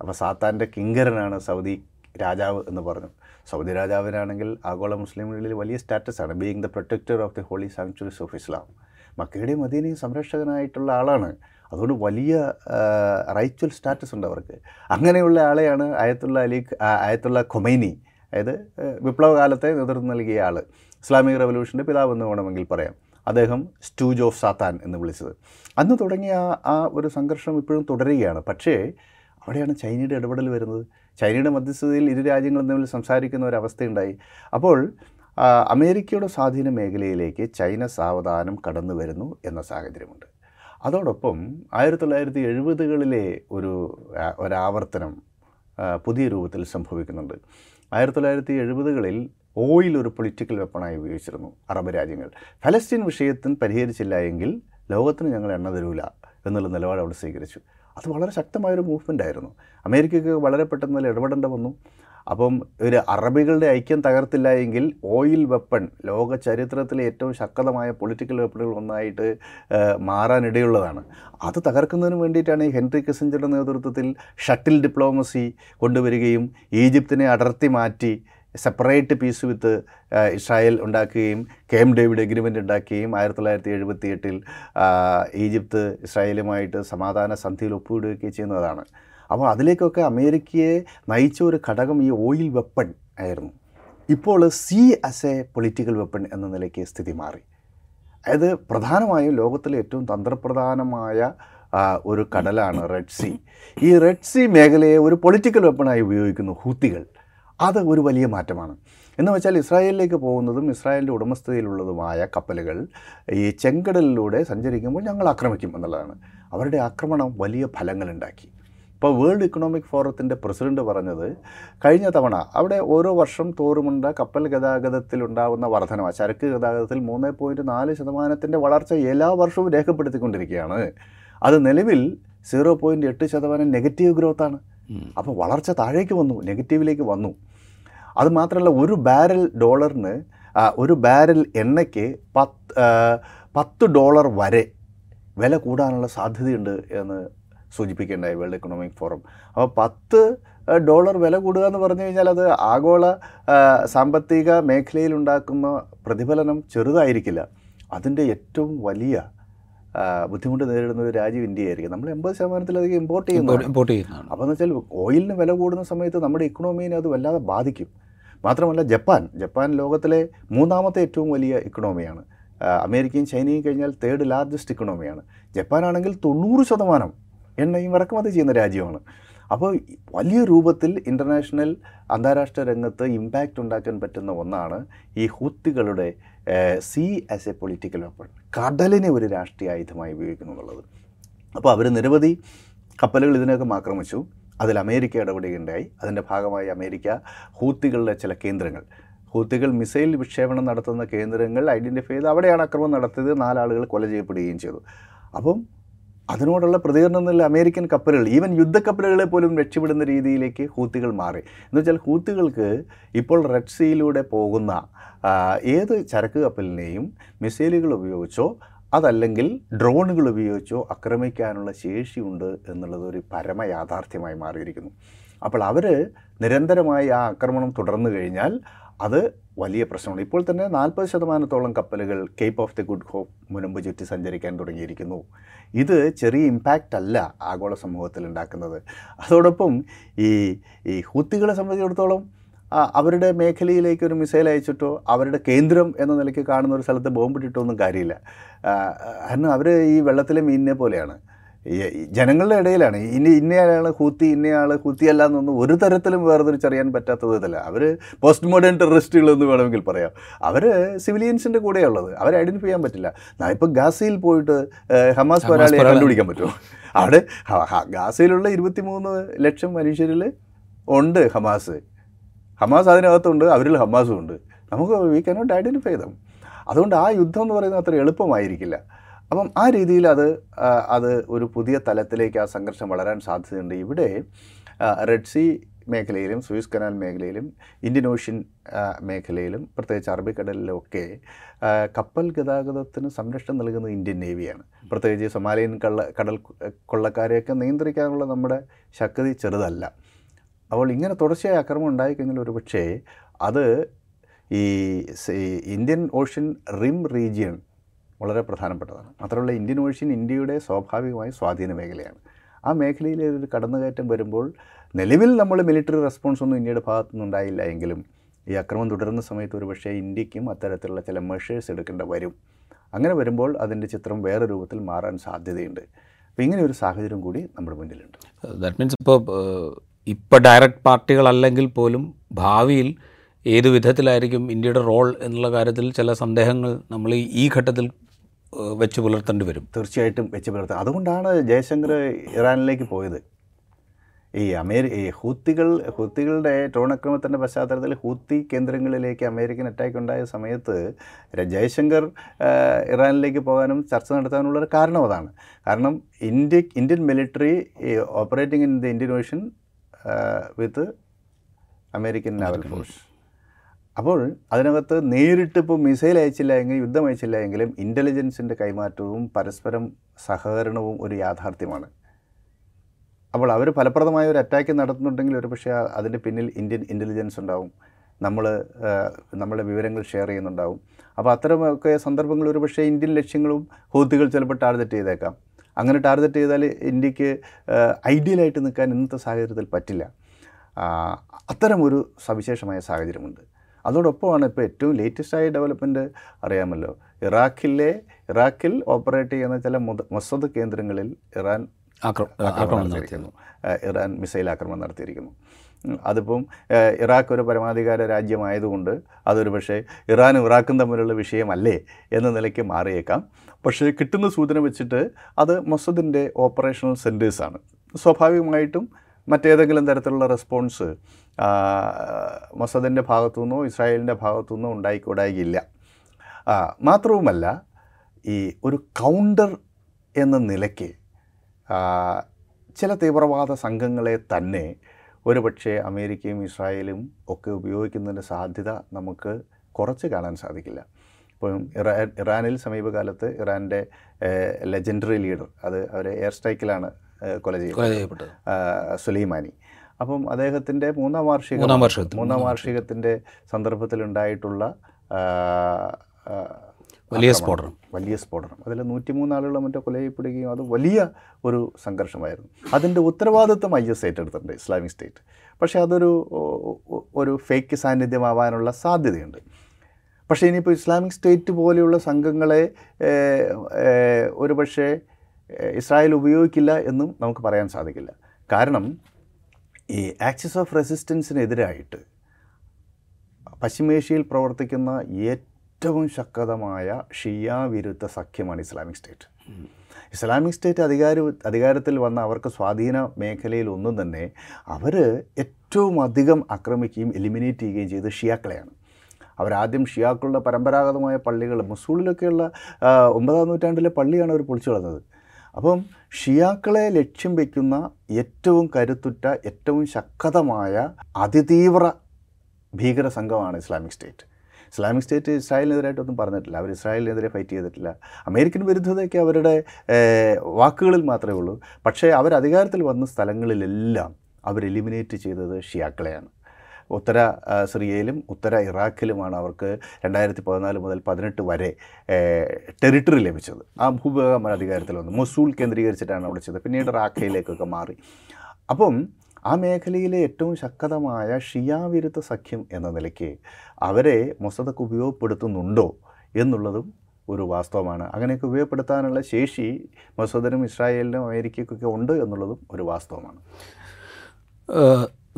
അപ്പോൾ സാത്താന്റെ കിങ്കരനാണ് സൗദി രാജാവ് എന്ന് പറഞ്ഞു. സൗദി രാജാവിനാണെങ്കിൽ ആഗോള മുസ്ലിമുകളിൽ വലിയ സ്റ്റാറ്റസാണ് being the protector of the holy sanctuaries of Islam മക്കയുടെയും മദീനയും സംരക്ഷകനായിട്ടുള്ള ആളാണ്. അതുകൊണ്ട് വലിയ റൈച്വൽ സ്റ്റാറ്റസ് ഉണ്ട് അവർക്ക്. അങ്ങനെയുള്ള ആളെയാണ് ആയത്തുള്ള അലി അയത്തുള്ള ഖൊമൈനി അതായത് വിപ്ലവകാലത്തെ നേതൃത്വം നൽകിയ ആൾ ഇസ്ലാമിക് റവല്യൂഷന്റെ പിതാവ് എന്ന് വേണമെങ്കിൽ പറയാം. അദ്ദേഹം സ്റ്റൂജ് ഓഫ് സാത്താൻ എന്ന് വിളിച്ചത്. അന്ന് തുടങ്ങിയ ആ ഒരു സംഘർഷം ഇപ്പോഴും തുടരുകയാണ്. പക്ഷേ അവിടെയാണ് ചൈനയുടെ ഇടപെടൽ വരുന്നത്. ചൈനയുടെ മധ്യസ്ഥതയിൽ ഇരു രാജ്യങ്ങളും തമ്മിൽ സംസാരിക്കുന്ന ഒരു അവസ്ഥയുണ്ടായി. അപ്പോൾ അമേരിക്കയുടെ സ്വാധീന മേഖലയിലേക്ക് ചൈന സാവധാനം കടന്നു വരുന്നു എന്ന സാഹചര്യമുണ്ട്. അതോടൊപ്പം ആയിരത്തി തൊള്ളായിരത്തി എഴുപതുകളിലെ ഒരു ഒരാവർത്തനം പുതിയ രൂപത്തിൽ സംഭവിക്കുന്നുണ്ട്. ആയിരത്തി തൊള്ളായിരത്തി എഴുപതുകളിൽ ഓയിൽ ഒരു പൊളിറ്റിക്കൽ വെപ്പണായി ഉപയോഗിച്ചിരുന്നു അറബ് രാജ്യങ്ങൾ. ഫലസ്തീൻ വിഷയത്തിന് പരിഹരിച്ചില്ല എങ്കിൽ ലോകത്തിന് ഞങ്ങൾ എണ്ണ തരൂല എന്നുള്ള നിലപാട് അവിടെ സ്വീകരിച്ചു. അത് വളരെ ശക്തമായൊരു മൂവ്മെന്റ് ആയിരുന്നു. അമേരിക്കയ്ക്ക് വളരെ പെട്ടെന്ന് ഇടപെടേണ്ട വന്നു. അപ്പം ഒരു അറബികളുടെ ഐക്യം തകർത്തില്ല എങ്കിൽ ഓയിൽ വെപ്പൺ ലോക ചരിത്രത്തിലെ ഏറ്റവും ശക്തമായ പൊളിറ്റിക്കൽ വെപ്പണുകൾ ഒന്നായിട്ട് മാറാനിടയുള്ളതാണ് അത് തകർക്കുന്നതിന് വേണ്ടിയിട്ടാണ് ഈ ഹെൻറി കിസഞ്ചറുടെ നേതൃത്വത്തിൽ ഷട്ടിൽ ഡിപ്ലോമസി കൊണ്ടുവരികയും ഈജിപ്തിനെ അടർത്തി മാറ്റി സെപ്പറേറ്റ് പീസ് വിത്ത് ഇസ്രായേൽ ഉണ്ടാക്കുകയും കേം ഡേവിഡ് എഗ്രിമെന്റ് ഉണ്ടാക്കുകയും ആയിരത്തി തൊള്ളായിരത്തി എഴുപത്തി എട്ടിൽ ഈജിപ്ത് ഇസ്രായേലുമായിട്ട് സമാധാന സന്ധിയിൽ ഒപ്പിടുകയൊക്കെ ചെയ്യുന്നതാണ് അപ്പോൾ അതിലേക്കൊക്കെ അമേരിക്കയെ നയിച്ച ഒരു ഘടകം ഈ ഓയിൽ വെപ്പൺ ആയിരുന്നു. ഇപ്പോൾ sea as a political weapon എന്ന നിലയ്ക്ക് സ്ഥിതി മാറി. അതായത് പ്രധാനമായും ലോകത്തിലെ ഏറ്റവും തന്ത്രപ്രധാനമായ ഒരു കടലാണ് റെഡ് സീ ഈ റെഡ് സീ മേഖലയെ ഒരു പൊളിറ്റിക്കൽ വെപ്പണായി ഉപയോഗിക്കുന്നു ഹൂത്തികൾ. അത് ഒരു വലിയ മാറ്റമാണ്. എന്ന് വെച്ചാൽ ഇസ്രായേലിലേക്ക് പോകുന്നതും ഇസ്രായേലിന്റെ ഉടമസ്ഥതയിലുള്ളതുമായ കപ്പലുകൾ ഈ ചെങ്കടലിലൂടെ സഞ്ചരിക്കുമ്പോൾ ഞങ്ങൾ ആക്രമിക്കും എന്നുള്ളതാണ്. അവരുടെ ആക്രമണം വലിയ ഫലങ്ങളുണ്ടാക്കി. ഇപ്പോൾ വേൾഡ് ഇക്കണോമിക് ഫോറത്തിന്റെ പ്രസിഡന്റ് പറഞ്ഞത് കഴിഞ്ഞ തവണ അവിടെ ഓരോ വർഷം തോറുമുണ്ട കപ്പൽ ഗതാഗതത്തിൽ ഉണ്ടാകുന്ന വർധനവ് ചരക്ക് ഗതാഗതത്തിൽ മൂന്ന് പോയിന്റ് നാല് ശതമാനത്തിന്റെ വളർച്ച എല്ലാ വർഷവും രേഖപ്പെടുത്തിക്കൊണ്ടിരിക്കുകയാണ്. അത് നിലവിൽ സീറോ പോയിന്റ് എട്ട് ശതമാനം നെഗറ്റീവ് ഗ്രോത്താണ്. അപ്പോൾ വളർച്ച താഴേക്ക് വന്നു നെഗറ്റീവിലേക്ക് വന്നു. അതുമാത്രമല്ല ഒരു ബാരൽ ഡോളറിന് ഒരു ബാരൽ എണ്ണയ്ക്ക് പത്ത് പത്ത് ഡോളർ വരെ വില കൂടാനുള്ള സാധ്യതയുണ്ട് എന്ന് സൂചിപ്പിക്കേണ്ടായി വേൾഡ് എക്കണോമിക് ഫോറം. അപ്പോൾ പത്ത് ഡോളർ വില കൂടുക എന്ന് പറഞ്ഞു കഴിഞ്ഞാൽ അത് ആഗോള സാമ്പത്തിക മേഖലയിലുണ്ടാക്കുന്ന പ്രതിഫലനം ചെറുതായിരിക്കില്ല. അതിന്റെ ഏറ്റവും വലിയ ബുദ്ധിമുട്ട് നേരിടുന്ന ഒരു രാജ്യം ഇന്ത്യയായിരിക്കും. നമ്മൾ എൺപത് ശതമാനത്തിലധികം ഇമ്പോർട്ട് ചെയ്യുന്നു ഇമ്പോർട്ട് ചെയ്യുന്നതാണ്. അപ്പോൾ എന്ന് വെച്ചാൽ ഓയിലിന് വില കൂടുന്ന സമയത്ത് നമ്മുടെ ഇക്കണോമീനെ അത് വല്ലാതെ ബാധിക്കും. മാത്രമല്ല ജപ്പാൻ ജപ്പാൻ ലോകത്തിലെ മൂന്നാമത്തെ ഏറ്റവും വലിയ ഇക്കണോമിയാണ് അമേരിക്കയും ചൈനയും കഴിഞ്ഞാൽ തേർഡ് ലാർജസ്റ്റ് ഇക്കണോമിയാണ് ജപ്പാനാണെങ്കിൽ തൊണ്ണൂറ് ശതമാനം എണ്ണയും ഇറക്കുമതി ചെയ്യുന്ന രാജ്യമാണ്. അപ്പോൾ വലിയ രൂപത്തിൽ ഇന്റർനാഷണൽ അന്താരാഷ്ട്ര രംഗത്ത് ഇമ്പാക്റ്റ് ഉണ്ടാക്കാൻ പറ്റുന്ന ഒന്നാണ് ഈ ഹൂത്തികളുടെ sea as a political weapon കടലിനെ ഒരു രാഷ്ട്രീയ ആയുധമായി ഉപയോഗിക്കുന്നു എന്നുള്ളത്. അപ്പോൾ അവർ നിരവധി കപ്പലുകൾ ഇതിനകം ആക്രമിച്ചു. അതിൽ അമേരിക്ക ഇടപെടുകയുണ്ടായി. അതിന്റെ ഭാഗമായി അമേരിക്ക ഹൂത്തികളുടെ ചില കേന്ദ്രങ്ങൾ. ഹൂത്തികൾ മിസൈൽ വിക്ഷേപണം നടത്തുന്ന കേന്ദ്രങ്ങൾ ഐഡന്റിഫൈ ചെയ്ത് അവിടെയാണ് അക്രമം നടത്തിയത്. നാലാളുകൾ കൊല ചെയ്യപ്പെടുകയും ചെയ്തു. അപ്പം അതിനോടുള്ള പ്രതികരണം എന്നുള്ള അമേരിക്കൻ കപ്പലുകൾ ഈവൻ യുദ്ധക്കപ്പലുകളെ പോലും രക്ഷപ്പെടുന്ന രീതിയിലേക്ക് ഹൂത്തികൾ മാറി. എന്ന് വെച്ചാൽ ഹൂത്തുകൾക്ക് ഇപ്പോൾ റെഡ് സീയിലൂടെ പോകുന്ന ഏത് ചരക്ക് കപ്പലിനെയും മിസൈലുകൾ ഉപയോഗിച്ചോ അതല്ലെങ്കിൽ ഡ്രോണുകൾ ഉപയോഗിച്ചോ ആക്രമിക്കാനുള്ള ശേഷിയുണ്ട് എന്നുള്ളത് ഒരു പരമ യാഥാർത്ഥ്യമായി മാറിയിരിക്കുന്നു. അപ്പോൾ അവർ നിരന്തരമായി ആ ആക്രമണം തുടർന്നു കഴിഞ്ഞാൽ അത് വലിയ പ്രശ്നമാണ്. ഇപ്പോൾ തന്നെ നാൽപ്പത് ശതമാനത്തോളം കപ്പലുകൾ Cape of the Good Hope മുനമ്പ് ചുറ്റി സഞ്ചരിക്കാൻ തുടങ്ങിയിരിക്കുന്നു. ഇത് ചെറിയ ഇമ്പാക്റ്റ് അല്ല ആഗോള സമൂഹത്തിൽ ഉണ്ടാക്കുന്നത്. അതോടൊപ്പം ഈ ഈ ഹൂത്തികളെ സംബന്ധിച്ചിടത്തോളം അവരുടെ മേഖലയിലേക്ക് ഒരു മിസൈൽ അയച്ചിട്ടോ അവരുടെ കേന്ദ്രം എന്ന നിലയ്ക്ക് കാണുന്ന ഒരു സ്ഥലത്ത് ബോംബിട്ടിട്ടോ ഒന്നും കാര്യമില്ല. കാരണം അവർ ഈ വെള്ളത്തിലെ മീനിനെ പോലെയാണ്. ജനങ്ങളുടെ ഇടയിലാണ്. ഇനി ഇന്നയാൾ ഹൂത്തി ഇന്നയാൾ ഹൂത്തിയല്ല എന്നൊന്നും ഒരു തരത്തിലും വേർതിരിച്ചറിയാൻ പറ്റാത്ത വിധത്തില്ല അവർ പോസ്റ്റ് മോഡേൺ ടെററിസ്റ്റുകളെന്ന് വേണമെങ്കിൽ പറയാം. അവർ സിവിലിയൻസിന്റെ കൂടെയുള്ളത്. അവരെ ഐഡന്റിഫൈ ചെയ്യാൻ പറ്റില്ല. ഇപ്പോൾ ഗാസയിൽ പോയിട്ട് ഹമാസ് പോരാളിയെ കണ്ടുപിടിക്കാൻ പറ്റുമോ? അവിടെ ഗാസയിലുള്ള ഇരുപത്തിമൂന്ന് ലക്ഷം മനുഷ്യരിൽ ഉണ്ട് ഹമാസ്. ഹമാസ് അതിനകത്തുണ്ട് അവരിൽ ഹമാസും ഉണ്ട്. നമുക്ക് വി കനോട്ട് ഐഡന്റിഫൈ ദം അതുകൊണ്ട് ആ യുദ്ധം എന്ന് പറയുന്നത് അത്ര എളുപ്പമായിരിക്കില്ല. അപ്പം ആ രീതിയിൽ അത് അത് ഒരു പുതിയ തലത്തിലേക്ക് ആ സംഘർഷം വളരാൻ സാധ്യതയുണ്ട്. ഇവിടെ റെഡ് സീ മേഖലയിലും സൂയിസ് കനാൽ മേഖലയിലും ഇന്ത്യൻ ഓഷ്യൻ മേഖലയിലും പ്രത്യേകിച്ച് അറബിക്കടലിലൊക്കെ കപ്പൽ ഗതാഗതത്തിന് സംരക്ഷണം നൽകുന്നത് ഇന്ത്യൻ നേവിയാണ് പ്രത്യേകിച്ച് സൊമാലിയൻ കള്ള കടൽ കൊള്ളക്കാരെയൊക്കെ നിയന്ത്രിക്കാനുള്ള നമ്മുടെ ശക്തി ചെറുതല്ല. അപ്പോൾ ഇങ്ങനെ തുടർച്ചയായ അക്രമം ഉണ്ടായിക്കഴിഞ്ഞാൽ ഒരു പക്ഷേ അത് ഈ ഇന്ത്യൻ ഓഷ്യൻ റിം റീജിയൻ വളരെ പ്രധാനപ്പെട്ടതാണ്. മാത്രമല്ല ഇന്ത്യൻ ഓഷ്യൻ ഇന്ത്യയുടെ സ്വാഭാവികമായ സ്വാധീന മേഖലയാണ്. ആ മേഖലയിൽ ഒരു കടന്നുകയറ്റം വരുമ്പോൾ നിലവിൽ നമ്മൾ മിലിറ്ററി റെസ്പോൺസ് ഒന്നും ഇന്ത്യയുടെ ഭാഗത്തുനിന്ന് ഉണ്ടായില്ല എങ്കിലും ഈ അക്രമം തുടരുന്ന സമയത്ത് ഒരുപക്ഷേ ഇന്ത്യക്കും അത്തരത്തിലുള്ള ചില മെഷേഴ്സ് എടുക്കേണ്ട വരും. അങ്ങനെ വരുമ്പോൾ അതിന്റെ ചിത്രം വേറെ രൂപത്തിൽ മാറാൻ സാധ്യതയുണ്ട്. അപ്പോൾ ഇങ്ങനെ ഒരു സാഹചര്യം കൂടി നമ്മുടെ മുന്നിലുണ്ട്. ദാറ്റ് മീൻസ് ഇപ്പോൾ ഇപ്പോൾ ഡയറക്റ്റ് പാർട്ടികളല്ലെങ്കിൽ പോലും ഭാവിയിൽ ഏത് വിധത്തിലായിരിക്കും ഇന്ത്യയുടെ റോൾ എന്നുള്ള കാര്യത്തിൽ ചില സന്ദേഹങ്ങൾ നമ്മൾ ഈ- ഘട്ടത്തിൽ വെച്ച് പുലർത്തേണ്ടി വരും. തീർച്ചയായിട്ടും വെച്ച് പുലർത്തുക അതുകൊണ്ടാണ് ജയശങ്കർ ഇറാനിലേക്ക് പോയത്. ഈ അമേരി ഈ ഹൂത്തികൾ ഹൂത്തികളുടെ ഡ്രോൺ ആക്രമണത്തിന്റെ പശ്ചാത്തലത്തിൽ ഹൂത്തി കേന്ദ്രങ്ങളിലേക്ക് അമേരിക്കൻ അറ്റാക്ക് ഉണ്ടായ സമയത്ത് ജയശങ്കർ ഇറാനിലേക്ക് പോകാനും ചർച്ച നടത്താനുള്ള ഒരു കാരണം അതാണ്. കാരണം India Indian military operating in the Indian ocean with American naval force അപ്പോൾ അതിനകത്ത് നേരിട്ട് ഇപ്പോൾ മിസൈൽ അയച്ചില്ല എങ്കിൽ യുദ്ധം അയച്ചില്ല എങ്കിലും ഇന്റലിജൻസിന്റെ കൈമാറ്റവും പരസ്പരം സഹകരണവും ഒരു യാഥാർത്ഥ്യമാണ്. അപ്പോൾ അവർ ഫലപ്രദമായ ഒരു അറ്റാക്ക് നടത്തുന്നുണ്ടെങ്കിൽ ഒരു പക്ഷേ അതിന്റെ പിന്നിൽ ഇന്ത്യൻ ഇന്റലിജൻസ് ഉണ്ടാവും. നമ്മൾ നമ്മുടെ വിവരങ്ങൾ ഷെയർ ചെയ്യുന്നുണ്ടാവും. അപ്പോൾ അത്തരമൊക്കെ സന്ദർഭങ്ങൾ ഒരു പക്ഷേ ഇന്ത്യൻ ലക്ഷ്യങ്ങളും ഹൂത്തികൾ ചിലപ്പോൾ ടാർഗറ്റ് ചെയ്തേക്കാം. അങ്ങനെ ടാർഗറ്റ് ചെയ്താൽ ഇന്ത്യയ്ക്ക് ഐഡിയലായിട്ട് നിൽക്കാൻ ഇന്നത്തെ സാഹചര്യത്തിൽ പറ്റില്ല. അത്തരമൊരു സവിശേഷമായ സാഹചര്യമുണ്ട്. അതോടൊപ്പമാണ് ഇപ്പോൾ ഏറ്റവും ലേറ്റസ്റ്റ് ആയ ഡെവലപ്മെന്റ് അറിയാമല്ലോ. ഇറാഖിലെ ഇറാഖിൽ ഓപ്പറേറ്റ് ചെയ്യുന്ന ചില മുത- മൊസദ് കേന്ദ്രങ്ങളിൽ ഇറാൻ ആക്ര- ആക്രമണം ആക്രമണം നടത്തി നടത്തിയിരിക്കുന്നു ഏഹ് ഇറാൻ മിസൈൽ ആക്രമണം നടത്തിയിരിക്കുന്നു. അതിപ്പം ഇറാഖ് ഒരു പരമാധികാര രാജ്യമായതുകൊണ്ട് അതൊരു പക്ഷേ ഇറാനും ഇറാഖും തമ്മിലുള്ള വിഷയമല്ലേ എന്ന നിലയ്ക്ക് മാറിയേക്കാം. പക്ഷേ കിട്ടുന്ന സൂചന വെച്ചിട്ട് അത് മൊസദിന്റെ ഓപ്പറേഷണൽ സെന്റേഴ്സാണ് സ്വാഭാവികമായിട്ടും മറ്റേതെങ്കിലും തരത്തിലുള്ള റെസ്പോൺസ് മൊസദിന്റെ ഭാഗത്തുനിന്നോ ഇസ്രായേലിന്റെ ഭാഗത്തുനിന്നോ ഉണ്ടായിക്കൂടായില്ല. മാത്രവുമല്ല ഈ ഒരു കൗണ്ടർ എന്ന നിലയ്ക്ക് ചില തീവ്രവാദ സംഘങ്ങളെ തന്നെ ഒരുപക്ഷെ അമേരിക്കയും ഇസ്രായേലും ഒക്കെ ഉപയോഗിക്കുന്നതിന്റെ സാധ്യത നമുക്ക് കുറച്ച് കാണാൻ സാധിക്കില്ല. ഇപ്പം ഇറാൻ ഇറാനിൽ സമീപകാലത്ത് ഇറാന്റെ ലെജൻഡറി ലീഡർ അത് അവരെ എയർ സ്ട്രൈക്കിലാണ് കൊല ചെയ്യപ്പെട്ടത്. സുലൈമാനി. അപ്പം അദ്ദേഹത്തിന്റെ മൂന്നാം വാർഷിക മൂന്നാം വാർഷികത്തിൽ, മൂന്നാം വാർഷികത്തിന്റെ സന്ദർഭത്തിലുണ്ടായിട്ടുള്ള ആ, ആ, വലിയ സ്ഫോടനം. വലിയ സ്ഫോടനം. അതിൽ നൂറ്റിമൂന്ന് ആളുകളെ മറ്റോ കൊല ചെയ്യപ്പെടുകയും അത് വലിയ ഒരു സംഘർഷമായിരുന്നു. അതിന്റെ ഉത്തരവാദിത്വം ഐ എസ് ഏറ്റെടുത്തിട്ടുണ്ട് ഇസ്ലാമിക് സ്റ്റേറ്റ്. പക്ഷേ അതൊരു ഒരു ഫേക്ക് സാന്നിധ്യമാവാനുള്ള സാധ്യതയുണ്ട്. പക്ഷേ ഇനിയിപ്പോൾ ഇസ്ലാമിക് സ്റ്റേറ്റ് പോലെയുള്ള സംഘങ്ങളെ ഒരു പക്ഷേ ഇസ്രായേൽ ഉപയോഗിക്കില്ല എന്നും നമുക്ക് പറയാൻ സാധിക്കില്ല. കാരണം ഈ ആക്സിസ് ഓഫ് റെസിസ്റ്റൻസിനെതിരായിട്ട് പശ്ചിമേഷ്യയിൽ പ്രവർത്തിക്കുന്ന ഏറ്റവും ശക്തമായ ഷിയാ വിരുദ്ധ സഖ്യമാണ് ഇസ്ലാമിക് സ്റ്റേറ്റ്. ഇസ്ലാമിക് സ്റ്റേറ്റ് അധികാര അധികാരത്തിൽ വന്ന അവർക്ക് സ്വാധീന മേഖലയിൽ ഒന്നും തന്നെ അവർ ഏറ്റവും അധികം ആക്രമിക്കുകയും എലിമിനേറ്റ് ചെയ്യുകയും ചെയ്ത് ഷിയാക്കളെയാണ്. അവരാദ്യം ഷിയാക്കളുടെ പരമ്പരാഗതമായ പള്ളികൾ മുസൂളിലൊക്കെയുള്ള ഒമ്പതാം നൂറ്റാണ്ടിലെ പള്ളിയാണ് അവർ പൊളിച്ചു അപ്പം ഷിയാക്കളെ ലക്ഷ്യം വയ്ക്കുന്ന ഏറ്റവും കരുത്തുറ്റ ഏറ്റവും ശക്തമായ അതിതീവ്ര ഭീകര സംഘമാണ് ഇസ്ലാമിക് സ്റ്റേറ്റ്. ഇസ്ലാമിക് സ്റ്റേറ്റ് ഇസ്രായേലിനെതിരായിട്ടൊന്നും പറഞ്ഞിട്ടില്ല. അവർ ഇസ്രായേലിനെതിരെ ഫൈറ്റ് ചെയ്തിട്ടില്ല. അമേരിക്കൻ വിരുദ്ധതയൊക്കെ അവരുടെ വാക്കുകളിൽ മാത്രമേ ഉള്ളൂ. പക്ഷേ അവർ അധികാരത്തിൽ വന്ന സ്ഥലങ്ങളിലെല്ലാം അവർ എലിമിനേറ്റ് ചെയ്തത് ഷിയാക്കളെയാണ്. ഉത്തര സിറിയയിലും ഉത്തര ഇറാഖിലുമാണ് അവർക്ക് രണ്ടായിരത്തി പതിനാല് മുതൽ പതിനെട്ട് വരെ ടെറിട്ടറി ലഭിച്ചത്. ആ ഭൂഭാഗം അധികാരത്തിൽ വന്നു. മൊസൂൾ കേന്ദ്രീകരിച്ചിട്ടാണ് അവിടെ ചെയ്തത്. പിന്നീട് റാഖയിലേക്കൊക്കെ മാറി. അപ്പം ആ മേഖലയിലെ ഏറ്റവും ശക്തമായ ഷിയാവിരുദ്ധ സഖ്യം എന്ന നിലയ്ക്ക് അവരെ മൊസദക്ക് ഉപയോഗപ്പെടുത്തുന്നുണ്ടോ എന്നുള്ളതും ഒരു വാസ്തവമാണ്. അങ്ങനെയൊക്കെ ഉപയോഗപ്പെടുത്താനുള്ള ശേഷി മസോദനും ഇസ്രായേലിനും അമേരിക്കയ്ക്കൊക്കെ ഉണ്ട് എന്നുള്ളതും ഒരു വാസ്തവമാണ്.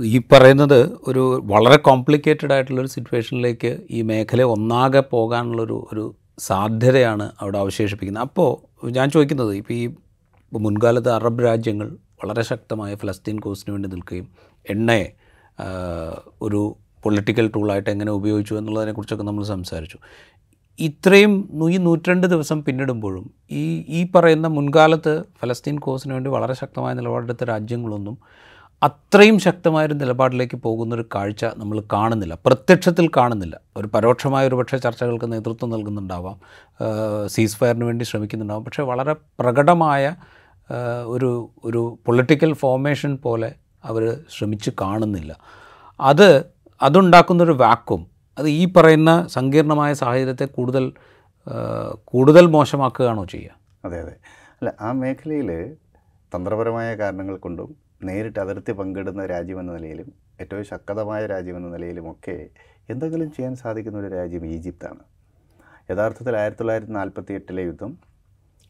ഈ പറയുന്നത് ഒരു വളരെ കോംപ്ലിക്കേറ്റഡ് ആയിട്ടുള്ളൊരു സിറ്റുവേഷനിലേക്ക് ഈ മേഖല ഒന്നാകെ പോകാനുള്ളൊരു ഒരു സാധ്യതയാണ് അവിടെ അവശേഷിപ്പിക്കുന്നത്. അപ്പോൾ ഞാൻ ചോദിക്കുന്നത് ഇപ്പോൾ ഈ മുൻകാലത്ത് അറബ് രാജ്യങ്ങൾ വളരെ ശക്തമായ ഫലസ്തീൻ കോസിന് വേണ്ടി നിൽക്കുകയും എണ്ണയെ ഒരു പൊളിറ്റിക്കൽ ടൂളായിട്ട് എങ്ങനെ ഉപയോഗിച്ചു എന്നുള്ളതിനെക്കുറിച്ചൊക്കെ നമ്മൾ സംസാരിച്ചു. ഇത്രയും ഈ നൂറ്റിരണ്ട് ദിവസം പിന്നിടുമ്പോഴും ഈ ഈ പറയുന്ന മുൻകാലത്ത് ഫലസ്തീൻ കോസിന് വേണ്ടി വളരെ ശക്തമായ നിലപാടെടുത്ത രാജ്യങ്ങളൊന്നും അത്രയും ശക്തമായൊരു നിലപാടിലേക്ക് പോകുന്നൊരു കാഴ്ച നമ്മൾ കാണുന്നില്ല പ്രത്യക്ഷത്തിൽ കാണുന്നില്ല. ഒരു പരോക്ഷമായ ഒരു പക്ഷേ ചർച്ചകൾക്ക് നേതൃത്വം നൽകുന്നുണ്ടാവാം സീസ് ഫയറിന് വേണ്ടി ശ്രമിക്കുന്നുണ്ടാവാം. പക്ഷേ വളരെ പ്രകടമായ ഒരു ഒരു പൊളിറ്റിക്കൽ ഫോർമേഷൻ പോലെ അവർ ശ്രമിച്ച് കാണുന്നില്ല. അത് അതുണ്ടാക്കുന്നൊരു വാക്വം അത് ഈ പറയുന്ന സങ്കീർണമായ സാഹചര്യത്തെ കൂടുതൽ കൂടുതൽ മോശമാക്കുകയാണോ ചെയ്യുക? അതെ അതെ. അല്ല ആ മേഖലയിൽ തന്ത്രപരമായ കാരണങ്ങൾ കൊണ്ടും നേരിട്ട് അതിർത്തി പങ്കിടുന്ന രാജ്യമെന്ന നിലയിലും ഏറ്റവും ശക്തമായ രാജ്യമെന്ന നിലയിലുമൊക്കെ എന്തെങ്കിലും ചെയ്യാൻ സാധിക്കുന്ന ഒരു രാജ്യം ഈജിപ്താണ്. യഥാർത്ഥത്തിൽ ആയിരത്തി തൊള്ളായിരത്തി നാൽപ്പത്തി എട്ടിലെ യുദ്ധം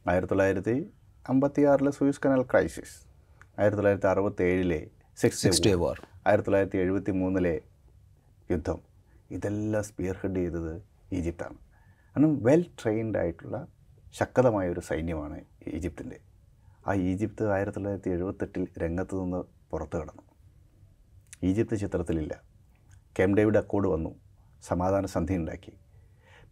ആയിരത്തി തൊള്ളായിരത്തി അമ്പത്തി ആറിലെ സൂയിസ് കനാൽ ക്രൈസിസ് ആയിരത്തി തൊള്ളായിരത്തി അറുപത്തി ഏഴിലെ സിക്സ് സിക്സ് ഡേ വാർ. ആയിരത്തി തൊള്ളായിരത്തി എഴുപത്തി മൂന്നിലെ യുദ്ധം. ഇതെല്ലാം സ്പിയർ ഹെഡ് ചെയ്തത് ഈജിപ്താണ്. കാരണം വെൽ ട്രെയിൻഡ് ആയിട്ടുള്ള ശക്തമായ ഒരു സൈന്യമാണ് ഈജിപ്തിന്റെ. ആ ഈജിപ്ത് ആയിരത്തി തൊള്ളായിരത്തി എഴുപത്തെട്ടിൽ രംഗത്ത് നിന്ന് പുറത്തു കടന്നു. ഈജിപ്ത് ചിത്രത്തിലില്ല. കെം ഡേവിഡ് അക്കോഡ് വന്നു സമാധാന സന്ധി ഉണ്ടാക്കി.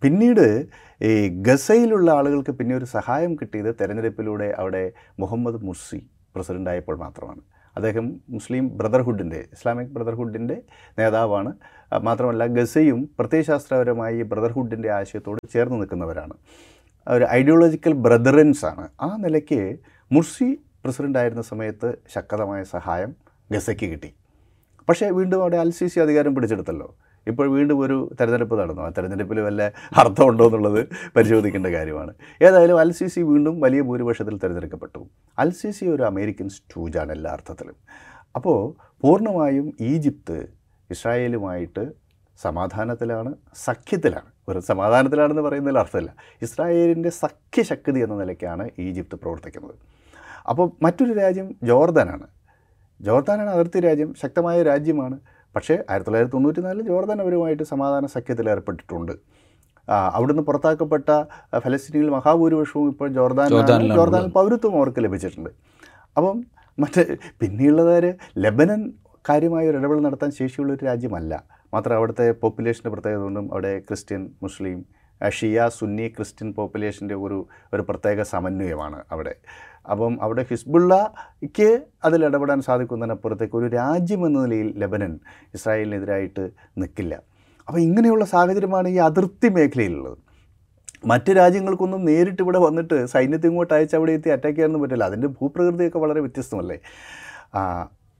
പിന്നീട് ഈ ഗസയിലുള്ള ആളുകൾക്ക് പിന്നെ ഒരു സഹായം കിട്ടിയത് തെരഞ്ഞെടുപ്പിലൂടെ അവിടെ മുഹമ്മദ് മുർസി പ്രസിഡന്റായപ്പോൾ മാത്രമാണ്. അദ്ദേഹം മുസ്ലിം ബ്രദർഹുഡിന്റെ ഇസ്ലാമിക് ബ്രദർഹുഡിന്റെ നേതാവാണ്. മാത്രമല്ല ഗസയും പ്രത്യയശാസ്ത്രപരമായി ബ്രദർഹുഡിന്റെ ആശയത്തോട് ചേർന്ന് നിൽക്കുന്നവരാണ്. ഒരു ഐഡിയോളജിക്കൽ ബ്രദറൻസ് ആണ് ആ നിലയ്ക്ക് മുർസി പ്രസിഡന്റായിരുന്ന സമയത്ത് ശക്തമായ സഹായം ഗസയ്ക്ക് കിട്ടി. പക്ഷേ വീണ്ടും അവിടെ അൽ സി സി അധികാരം പിടിച്ചെടുത്തല്ലോ. ഇപ്പോൾ വീണ്ടും ഒരു തെരഞ്ഞെടുപ്പ് നടന്നു. ആ തെരഞ്ഞെടുപ്പിൽ വല്ല അർത്ഥമുണ്ടോ എന്നുള്ളത് പരിശോധിക്കേണ്ട കാര്യമാണ്. ഏതായാലും അൽ സി സി വീണ്ടും വലിയ ഭൂരിപക്ഷത്തിൽ തിരഞ്ഞെടുക്കപ്പെട്ടു. അൽ സി സി ഒരു അമേരിക്കൻ സ്റ്റൂജാണ് എല്ലാ അർത്ഥത്തിലും. അപ്പോൾ പൂർണമായും ഈജിപ്ത് ഇസ്രായേലുമായിട്ട് സമാധാനത്തിലാണ് സഖ്യത്തിലാണ്. ഒരു സമാധാനത്തിലാണെന്ന് പറയുന്നതിൽ അർത്ഥമില്ല. ഇസ്രായേലിന്റെ സഖ്യശക്തി എന്ന നിലയ്ക്കാണ് ഈജിപ്ത് പ്രവർത്തിക്കുന്നത്. അപ്പോൾ മറ്റൊരു രാജ്യം ജോർദാനാണ്. ജോർദാനാണ് അതിർത്തി രാജ്യം ശക്തമായ രാജ്യമാണ്. പക്ഷേ ആയിരത്തി തൊള്ളായിരത്തി തൊണ്ണൂറ്റി നാലിൽ ജോർദാൻ അവരുമായിട്ട് സമാധാന സഖ്യത്തിൽ ഏർപ്പെട്ടിട്ടുണ്ട്. അവിടുന്ന് പുറത്താക്കപ്പെട്ട ഫലസ്തീനിൽ മഹാഭൂരിപക്ഷവും ഇപ്പോൾ ജോർദാൻ ജോർദാനിൽ ജോർദാൻ പൗരത്വം അവർക്ക് ലഭിച്ചിട്ടുണ്ട്. അപ്പം മറ്റേ പിന്നെയുള്ളവർ ലബനൻ കാര്യമായ ഒരു ഇടപെടൽ നടത്താൻ ശേഷിയുള്ള ഒരു രാജ്യമല്ല. മാത്രം അവിടുത്തെ പോപ്പുലേഷന്റെ പ്രത്യേകത കൊണ്ടും അവിടെ Christian Muslim Shia Sunni Christian പോപ്പുലേഷന്റെ ഒരു ഒരു പ്രത്യേക സമന്വയമാണ് അവിടെ. അപ്പം അവിടെ ഹിസ്ബുള്ളയ്ക്ക് അതിൽ ഇടപെടാൻ സാധിക്കുന്നതിനപ്പുറത്തേക്ക് ഒരു രാജ്യം എന്ന നിലയിൽ ലബനൻ ഇസ്രായേലിനെതിരായിട്ട് നിൽക്കില്ല അപ്പോൾ ഇങ്ങനെയുള്ള സാഹചര്യമാണ് ഈ അതിർത്തി മേഖലയിലുള്ളത്. മറ്റ് രാജ്യങ്ങൾക്കൊന്നും നേരിട്ട് ഇവിടെ വന്നിട്ട് സൈന്യത്തെ ഇങ്ങോട്ട് അയച്ച് അവിടെ എത്തി അറ്റാക്ക് ചെയ്യാനൊന്നും പറ്റില്ല. അതിന്റെ ഭൂപ്രകൃതിയൊക്കെ വളരെ വ്യത്യസ്തമല്ലേ?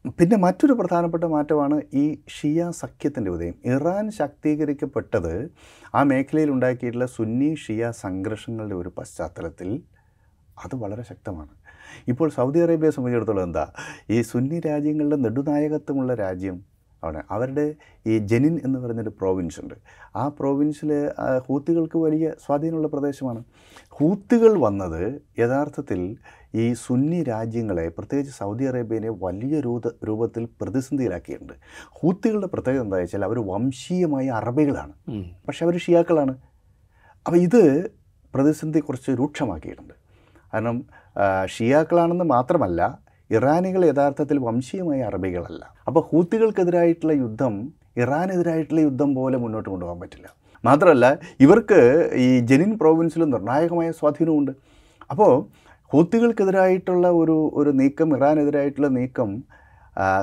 പിന്നെ മറ്റൊരു പ്രധാനപ്പെട്ട മാറ്റമാണ് ഈ ഷിയ സഖ്യത്തിന്റെ ഉദയം. ഇറാൻ ശാക്തീകരിക്കപ്പെട്ടത് ആ മേഖലയിൽ ഉണ്ടാക്കിയിട്ടുള്ള സുന്നി ഷിയ സംഘർഷങ്ങളുടെ ഒരു പശ്ചാത്തലത്തിൽ അത് വളരെ ശക്തമാണ്. ഇപ്പോൾ സൗദി അറേബ്യയെ സംബന്ധിച്ചിടത്തോളം എന്താ? ഈ സുന്നി രാജ്യങ്ങളുടെ നെടുനായകത്വമുള്ള രാജ്യം അവിടെ. അവരുടെ ഈ ജനിൻ എന്ന് പറയുന്നൊരു പ്രോവിൻസ് ഉണ്ട്. ആ പ്രോവിൻസിൽ ഹൂത്തുകൾക്ക് വലിയ സ്വാധീനമുള്ള പ്രദേശമാണ്. ഹൂത്തുകൾ വന്നത് യഥാർത്ഥത്തിൽ ഈ സുന്നി രാജ്യങ്ങളെ പ്രത്യേകിച്ച് സൗദി അറേബ്യനെ വലിയ രൂപ രൂപത്തിൽ പ്രതിസന്ധിയിലാക്കിയിട്ടുണ്ട്. ഹൂത്തുകളുടെ പ്രത്യേകത എന്താ വെച്ചാൽ അവർ വംശീയമായ അറബികളാണ്. പക്ഷെ അവർ ഷിയാക്കളാണ്. അപ്പോൾ ഇത് പ്രതിസന്ധി കുറച്ച് രൂക്ഷമാക്കിയിട്ടുണ്ട്. കാരണം ഷിയാക്കളാണെന്ന് മാത്രമല്ല ഇറാനികൾ യഥാർത്ഥത്തിൽ വംശീയമായ അറബികളല്ല. അപ്പോൾ ഹൂത്തികൾക്കെതിരായിട്ടുള്ള യുദ്ധം ഇറാനെതിരായിട്ടുള്ള യുദ്ധം പോലെ മുന്നോട്ട് കൊണ്ടുപോകാൻ പറ്റില്ല. മാത്രമല്ല ഇവർക്ക് ഈ ജനിൻ പ്രോവിൻസിൽ നിർണായകമായ സ്വാധീനമുണ്ട് അപ്പോൾ ഹൂത്തികൾക്കെതിരായിട്ടുള്ള ഒരു ഒരു നീക്കം ഇറാനെതിരായിട്ടുള്ള നീക്കം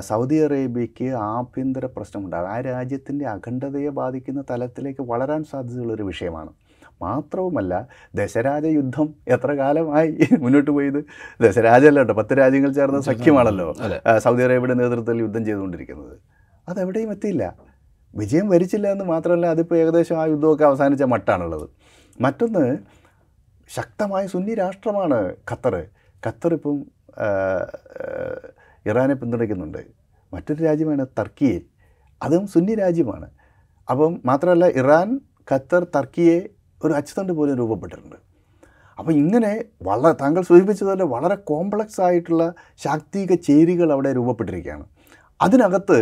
സൗദി അറേബ്യയ്ക്ക് ആഭ്യന്തര പ്രശ്നമുണ്ടാകും. ആ രാജ്യത്തിന്റെ അഖണ്ഡതയെ ബാധിക്കുന്ന തലത്തിലേക്ക് വളരാൻ സാധ്യതയുള്ളൊരു വിഷയമാണ്. മാത്രവുമല്ല ദശരാജ യുദ്ധം എത്ര കാലമായി മുന്നോട്ട് പോയത്? ദശരാജല്ല കേട്ടോ പത്ത് രാജ്യങ്ങൾ ചേർന്ന സഖ്യമാണല്ലോ സൗദി അറേബ്യയുടെ നേതൃത്വത്തിൽ യുദ്ധം ചെയ്തുകൊണ്ടിരിക്കുന്നത്. അതെവിടെയും എത്തിയില്ല. വിജയം വരിച്ചില്ല എന്ന് മാത്രമല്ല അതിപ്പോൾ ഏകദേശം ആ യുദ്ധമൊക്കെ അവസാനിച്ച മട്ടാണുള്ളത്. മറ്റൊന്ന് ശക്തമായ സുന്നി രാഷ്ട്രമാണ് ഖത്തർ ഖത്തർ ഇപ്പം ആ, ആ, ഇറാനെ പിന്തുണയ്ക്കുന്നുണ്ട്. മറ്റൊരു രാജ്യമാണ് ടർക്കിയെ അതും സുന്നി രാജ്യമാണ്. അപ്പം മാത്രമല്ല ഇറാൻ ഖത്തർ ടർക്കിയെ ഒരു അച്ചുതണ്ട് പോലും രൂപപ്പെട്ടിട്ടുണ്ട്. അപ്പോൾ ഇങ്ങനെ വളരെ താങ്കൾ സൂചിപ്പിച്ചതുപോലെ വളരെ കോംപ്ലക്സ് ആയിട്ടുള്ള ശാക്തിക ചേരികൾ അവിടെ രൂപപ്പെട്ടിരിക്കുകയാണ്. അതിനകത്ത്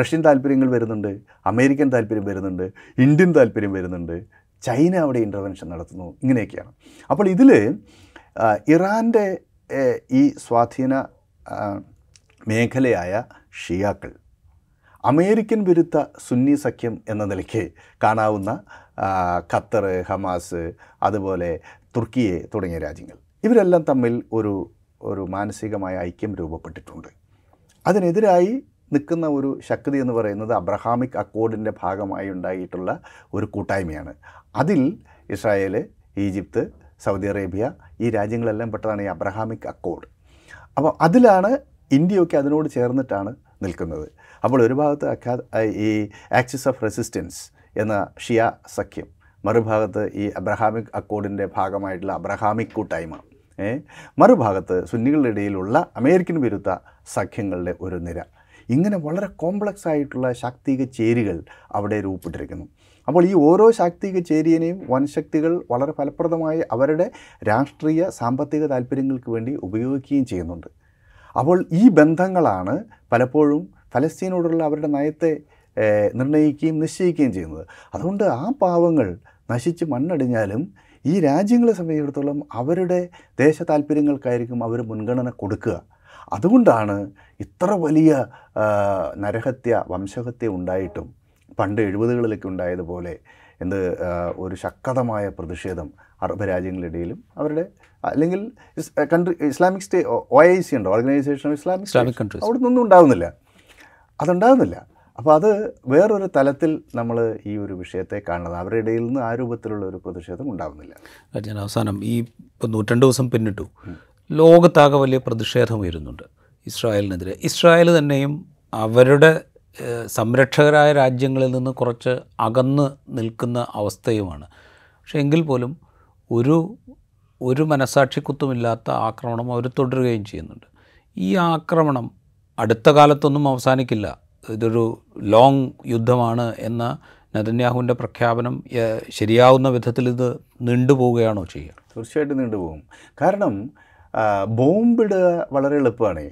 റഷ്യൻ താല്പര്യങ്ങൾ വരുന്നുണ്ട് അമേരിക്കൻ താല്പര്യം വരുന്നുണ്ട് ഇന്ത്യൻ താല്പര്യം വരുന്നുണ്ട് ചൈന അവിടെ ഇന്റർവെൻഷൻ നടത്തുന്നു ഇങ്ങനെയൊക്കെയാണ്. അപ്പോൾ ഇതിൽ ഇറാന്റെ ഈ സ്വാധീന മേഖലയായ ഷിയാക്കൾ അമേരിക്കൻ വിരുദ്ധ സുന്നി സഖ്യം എന്ന നിലയ്ക്ക് കാണാവുന്ന ഖത്തർ ഹമാസ് അതുപോലെ തുർക്കിയെ തുടങ്ങിയ രാജ്യങ്ങൾ. ഇവരെല്ലാം തമ്മിൽ ഒരു ഒരു മാനസികമായ ഐക്യം രൂപപ്പെട്ടിട്ടുണ്ട്. അതിനെതിരായി നിൽക്കുന്ന ഒരു ശക്തി എന്ന് പറയുന്നത് അബ്രഹാമിക് അക്കോർഡിന്റെ ഭാഗമായി ഉണ്ടായിട്ടുള്ള ഒരു കൂട്ടായ്മയാണ്. അതിൽ ഇസ്രായേൽ ഈജിപ്ത് സൗദി അറേബ്യ ഈ രാജ്യങ്ങളെല്ലാം പെട്ടതാണ് ഈ അബ്രഹാമിക് അക്കോർഡ്. അപ്പോൾ അതിലാണ് ഇന്ത്യയൊക്കെ അതിനോട് ചേർന്നിട്ടാണ് നിൽക്കുന്നത്. അപ്പോൾ ഒരു ഭാഗത്ത് ഈ ആക്സിസ് ഓഫ് റെസിസ്റ്റൻസ് എന്ന ഷിയ സഖ്യം. മറുഭാഗത്ത് ഈ അബ്രഹാമിക് അക്കോർഡിന്റെ ഭാഗമായിട്ടുള്ള അബ്രഹാമിക് കൂട്ടായ്മ. മറുഭാഗത്ത് സുന്നികളുടെ ഇടയിലുള്ള അമേരിക്കൻ വിരുദ്ധ സഖ്യങ്ങളുടെ ഒരു നിര. ഇങ്ങനെ വളരെ കോംപ്ലക്സ് ആയിട്ടുള്ള ശാക്തിക ചേരികൾ അവിടെ രൂപപ്പെട്ടിരിക്കുന്നു. അപ്പോൾ ഈ ഓരോ ശാക്തിക ചേരിയനെയും വൻശക്തികൾ വളരെ ഫലപ്രദമായി അവരുടെ രാഷ്ട്രീയ സാമ്പത്തിക താല്പര്യങ്ങൾക്ക് വേണ്ടി ഉപയോഗിക്കുകയും ചെയ്യുന്നുണ്ട്. അപ്പോൾ ഈ ബന്ധങ്ങളാണ് പലപ്പോഴും ഫലസ്തീനോടുള്ള അവരുടെ നയത്തെ നിർണയിക്കുകയും നിശ്ചയിക്കുകയും ചെയ്യുന്നത്. അതുകൊണ്ട് ആ പാവങ്ങൾ നശിച്ച് മണ്ണടിഞ്ഞാലും ഈ രാജ്യങ്ങളെ സംബന്ധിച്ചിടത്തോളം അവരുടെ ദേശ താല്പര്യങ്ങൾക്കായിരിക്കും അവർ മുൻഗണന കൊടുക്കുക. അതുകൊണ്ടാണ് ഇത്ര വലിയ നരഹത്യ വംശഹത്യ ഉണ്ടായിട്ടും പണ്ട് എഴുപതുകളിലൊക്കെ ഉണ്ടായതുപോലെ എന്ത് ഒരു ശക്തമായ പ്രതിഷേധം അറബ് രാജ്യങ്ങളിടയിലും അവരുടെ അല്ലെങ്കിൽ country Islamic state O I C ഉണ്ടോ? ഓർഗനൈസേഷൻ ഓഫ് ഇസ്ലാമിക് അവിടെ നിന്നൊന്നും ഉണ്ടാകുന്നില്ല അതുണ്ടാകുന്നില്ല അപ്പോൾ അത് വേറൊരു തലത്തിൽ നമ്മൾ ഈ ഒരു വിഷയത്തെ കാണുന്നത്. അവരുടെ ഇടയിൽ നിന്ന് ആ രൂപത്തിലുള്ള ഒരു പ്രതിഷേധം ഉണ്ടാകുന്നില്ല ഞാൻ അവസാനം ഈ ഇപ്പോൾ നൂറ്റണ്ട് ദിവസം പിന്നിട്ടു ലോകത്താകെ വലിയ പ്രതിഷേധം ഉയരുന്നുണ്ട് ഇസ്രായേലിനെതിരെ. ഇസ്രായേൽ തന്നെയും അവരുടെ സംരക്ഷകരായ രാജ്യങ്ങളിൽ നിന്ന് കുറച്ച് അകന്ന് നിൽക്കുന്ന അവസ്ഥയുമാണ്. പക്ഷേ എങ്കിൽ പോലും ഒരു ഒരു മനസാക്ഷിക്കുത്തുമില്ലാത്ത ആക്രമണം അവർ തുടരുകയും ചെയ്യുന്നുണ്ട്. ഈ ആക്രമണം അടുത്ത കാലത്തൊന്നും അവസാനിക്കില്ല. ഇതൊരു ലോങ് യുദ്ധമാണ് എന്ന നെതന്യാഹുവിന്റെ പ്രഖ്യാപനം ശരിയാവുന്ന വിധത്തിൽ ഇത് നീണ്ടുപോവുകയാണോ ചെയ്യുക? തീർച്ചയായിട്ടും നീണ്ടുപോകും കാരണം ബോംബിടുക വളരെ എളുപ്പമാണ്.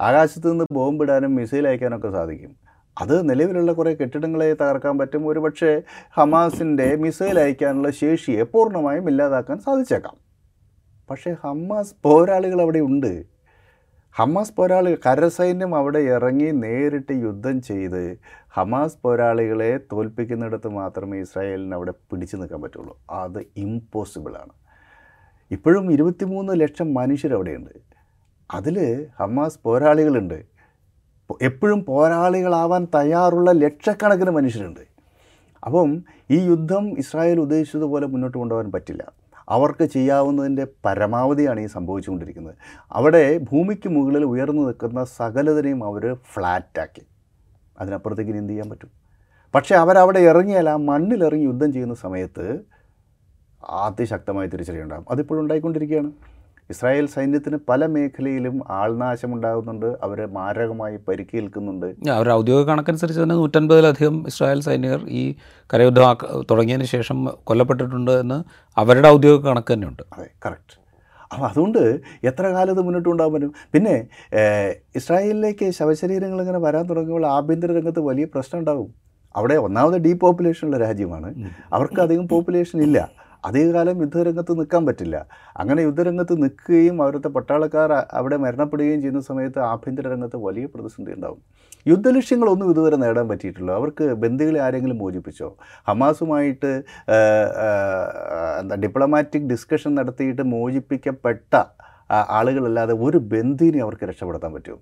ആകാശത്ത് നിന്ന് ബോംബിടാനും മിസൈൽ അയക്കാനൊക്കെ സാധിക്കും. അത് നിലവിലുള്ള കുറേ കെട്ടിടങ്ങളെ തകർക്കാൻ പറ്റും. ഒരുപക്ഷെ ഹമാസിന്റെ മിസൈൽ അയക്കാനുള്ള ശേഷിയെ പൂർണമായും ഇല്ലാതാക്കാൻ സാധിച്ചേക്കാം. പക്ഷേ ഹമാസ് പോരാളികൾ അവിടെ ഉണ്ട്. ഹമാസ് പോരാളി കരസൈന്യം അവിടെ ഇറങ്ങി നേരിട്ട് യുദ്ധം ചെയ്ത് ഹമാസ് പോരാളികളെ തോൽപ്പിക്കുന്നിടത്ത് മാത്രമേ ഇസ്രായേലിന് അവിടെ പിടിച്ചു നിൽക്കാൻ പറ്റുള്ളൂ. അത് ഇമ്പോസിബിളാണ് ഇപ്പോഴും ഇരുപത്തിമൂന്ന് ലക്ഷം മനുഷ്യരവിടെയുണ്ട് അതിൽ ഹമാസ് പോരാളികളുണ്ട്. എപ്പോഴും പോരാളികളാവാൻ തയ്യാറുള്ള ലക്ഷക്കണക്കിന് മനുഷ്യരുണ്ട്. അപ്പം ഈ യുദ്ധം ഇസ്രായേൽ ഉദ്ദേശിച്ചതുപോലെ മുന്നോട്ട് കൊണ്ടുപോകാൻ പറ്റില്ല. അവർക്ക് ചെയ്യാവുന്നതിന്റെ പരമാവധിയാണ് ഈ സംഭവിച്ചുകൊണ്ടിരിക്കുന്നത്. അവിടെ ഭൂമിക്ക് മുകളിൽ ഉയർന്നു നിൽക്കുന്ന സകലതിനെയും അവർ ഫ്ലാറ്റാക്കി. അതിനപ്പുറത്തേക്ക് ഇനി എന്ത് ചെയ്യാൻ പറ്റും? പക്ഷേ അവരവിടെ ഇറങ്ങിയാൽ ആ മണ്ണിലിറങ്ങി യുദ്ധം ചെയ്യുന്ന സമയത്ത് അതിശക്തമായ തിരിച്ചടിയുണ്ടാകും. അതിപ്പോഴും ഉണ്ടായിക്കൊണ്ടിരിക്കുകയാണ്. ഇസ്രായേൽ സൈന്യത്തിന് പല മേഖലയിലും ആൾനാശമുണ്ടാകുന്നുണ്ട്. അവരെ മാരകമായി പരിക്കേൽക്കുന്നുണ്ട്. അവരുടെ ഔദ്യോഗിക കണക്കനുസരിച്ച് തന്നെ നൂറ്റൻപതിലധികം ഇസ്രായേൽ സൈനികർ ഈ കരയുദ്ധം തുടങ്ങിയതിന് ശേഷം കൊല്ലപ്പെട്ടിട്ടുണ്ട് എന്ന് അവരുടെ ഔദ്യോഗിക കണക്ക് തന്നെയുണ്ട്. അതെ കറക്റ്റ് അപ്പോൾ അതുകൊണ്ട് എത്ര കാലം ഇത് മുന്നോട്ട് കൊണ്ടുപോകാൻ പറ്റും? പിന്നെ ഇസ്രായേലിലേക്ക് ശവശരീരങ്ങൾ ഇങ്ങനെ വരാൻ തുടങ്ങുമ്പോൾ ആഭ്യന്തര രംഗത്ത് വലിയ പ്രശ്നം ഉണ്ടാകും. അവിടെ ഒന്നാമത് ഡീ പോപ്പുലേഷനുള്ള രാജ്യമാണ്. അവർക്ക് അധികം പോപ്പുലേഷൻ ഇല്ല. അധികകാലം യുദ്ധരംഗത്ത് നിൽക്കാൻ പറ്റില്ല. അങ്ങനെ യുദ്ധരംഗത്ത് നിൽക്കുകയും അവരുടെ പട്ടാളക്കാർ അവിടെ മരണപ്പെടുകയും ചെയ്യുന്ന സമയത്ത് ആഭ്യന്തര രംഗത്ത് വലിയ പ്രതിസന്ധി ഉണ്ടാകും യുദ്ധലക്ഷ്യങ്ങളൊന്നും ഇതുവരെ നേടാൻ പറ്റിയിട്ടില്ല. അവർക്ക് ബന്ദികളെ ആരെങ്കിലും മോചിപ്പിച്ചോ? ഹമാസുമായിട്ട് എന്താ ഡിപ്ലോമാറ്റിക് ഡിസ്കഷൻ നടത്തിയിട്ട് മോചിപ്പിക്കപ്പെട്ട ആളുകളല്ലാതെ ഒരു ബന്ദിനെ അവർക്ക് രക്ഷപ്പെടുത്താൻ പറ്റുമോ?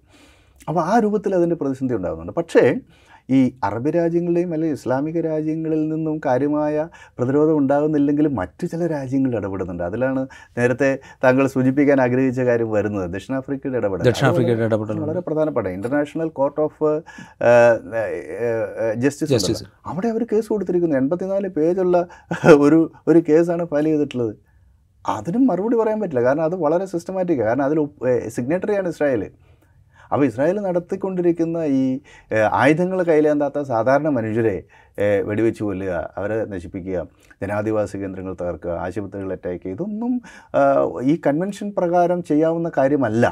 അപ്പോൾ ആ രൂപത്തിൽ അതിന്റെ പ്രതിസന്ധി ഉണ്ടാകുന്നുണ്ട്. പക്ഷേ ഈ അറബ് രാജ്യങ്ങളുടെയും അല്ലെങ്കിൽ ഇസ്ലാമിക രാജ്യങ്ങളിൽ നിന്നും കാര്യമായ പ്രതിരോധം ഉണ്ടാകുന്നില്ലെങ്കിലും മറ്റു ചില രാജ്യങ്ങൾ ഇടപെടുന്നുണ്ട്. അതിലാണ് നേരത്തെ താങ്കൾ സൂചിപ്പിക്കാൻ ആഗ്രഹിച്ച കാര്യം വരുന്നത്. ദക്ഷിണാഫ്രിക്കയുടെ ഇടപെടൽ. ദക്ഷിണാഫ്രിക്കയുടെ വളരെ- ഇടപെടൽ. വളരെ പ്രധാനപ്പെട്ട ഇന്റർനാഷണൽ കോർട്ട് ഓഫ് ജസ്റ്റിസ്. അവിടെ അവർ കേസ് കൊടുത്തിരിക്കുന്നു. എൺപത്തിനാല് പേജുള്ള ഒരു ഒരു കേസാണ് ഫയൽ ചെയ്തിട്ടുള്ളത്. അതിനും മറുപടി പറയാൻ പറ്റില്ല. കാരണം അത് വളരെ സിസ്റ്റമാറ്റിക് കാരണം അതിൽ സിഗ്നേറ്ററിയാണ് ഇസ്രായേൽ അപ്പോൾ ഇസ്രായേൽ നടത്തിക്കൊണ്ടിരിക്കുന്ന ഈ ആയുധങ്ങൾ കയ്യിലേന്താത്ത സാധാരണ മനുഷ്യരെ വെടിവെച്ച് കൊല്ലുക അവരെ നശിപ്പിക്കുക ജനാധിവാസ കേന്ദ്രങ്ങൾ തകർക്കുക ആശുപത്രികൾ അറ്റാക്ക് ചെയ്യുക ഇതൊന്നും ഈ കൺവെൻഷൻ പ്രകാരം ചെയ്യാവുന്ന കാര്യമല്ല.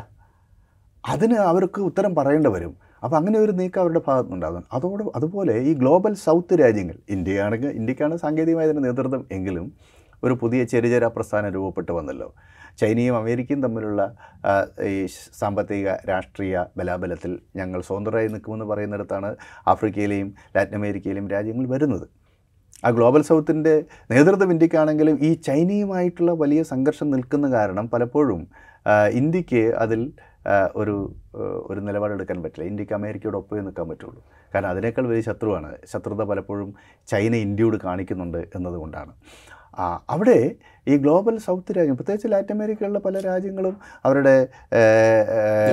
അതിന് അവർക്ക് ഉത്തരം പറയേണ്ടി വരും. അപ്പോൾ അങ്ങനെ ഒരു നീക്കം അവരുടെ ഭാഗത്തുനിന്നുണ്ടാകും അതോട് അതുപോലെ ഈ ഗ്ലോബൽ സൗത്ത് രാജ്യങ്ങൾ ഇന്ത്യയാണെങ്കിൽ ഇന്ത്യക്കാണ് സാങ്കേതികമായതിന്റെ നേതൃത്വം എങ്കിലും ഒരു പുതിയ ചെറിയ പ്രസ്ഥാനം രൂപപ്പെട്ട് വന്നല്ലോ. ചൈനയും അമേരിക്കയും തമ്മിലുള്ള ഈ സാമ്പത്തിക രാഷ്ട്രീയ ബലാബലത്തിൽ ഞങ്ങൾ സ്വതന്ത്രമായി നിൽക്കുമെന്ന് പറയുന്നിടത്താണ് ആഫ്രിക്കയിലെയും ലാറ്റിൻ അമേരിക്കയിലെയും രാജ്യങ്ങൾ വരുന്നത്. ആ ഗ്ലോബൽ സൗത്തിന്റെ നേതൃത്വം ഇന്ത്യക്കാണെങ്കിലും ഈ ചൈനയുമായിട്ടുള്ള വലിയ സംഘർഷം നിൽക്കുന്ന കാരണം പലപ്പോഴും ഇന്ത്യയ്ക്ക് അതിൽ ഒരു ഒരു നിലപാടെടുക്കാൻ പറ്റില്ല. ഇന്ത്യയ്ക്ക് അമേരിക്കയോട് ഒപ്പമേ നിൽക്കാൻ പറ്റുള്ളൂ. കാരണം അതിനേക്കാൾ വലിയ ശത്രുവാണ്. ശത്രുത പലപ്പോഴും ചൈന ഇന്ത്യയോട് കാണിക്കുന്നുണ്ട് എന്നതുകൊണ്ടാണ്. അവിടെ ഈ ഗ്ലോബൽ സൗത്ത് രാജ്യം പ്രത്യേകിച്ച് ലാറ്റിൻ അമേരിക്കയിലുള്ള പല രാജ്യങ്ങളും അവരുടെ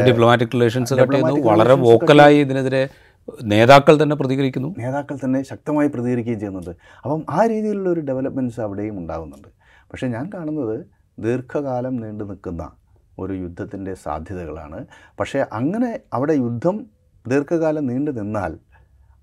ഡിപ്ലോമാറ്റിക് റിലേഷൻസ് വളരെ വോക്കലായി ഇതിനെതിരെ നേതാക്കൾ തന്നെ പ്രതികരിക്കുന്നു. നേതാക്കൾ തന്നെ ശക്തമായി പ്രതികരിക്കുകയും ചെയ്യുന്നുണ്ട്. അപ്പം ആ രീതിയിലുള്ള ഒരു ഡെവലപ്മെന്റ്സ് അവിടെയും ഉണ്ടാകുന്നുണ്ട് പക്ഷേ ഞാൻ കാണുന്നത് ദീർഘകാലം നീണ്ടു നിൽക്കുന്ന ഒരു യുദ്ധത്തിന്റെ സാധ്യതകളാണ്. പക്ഷേ അങ്ങനെ അവിടെ യുദ്ധം ദീർഘകാലം നീണ്ടു നിന്നാൽ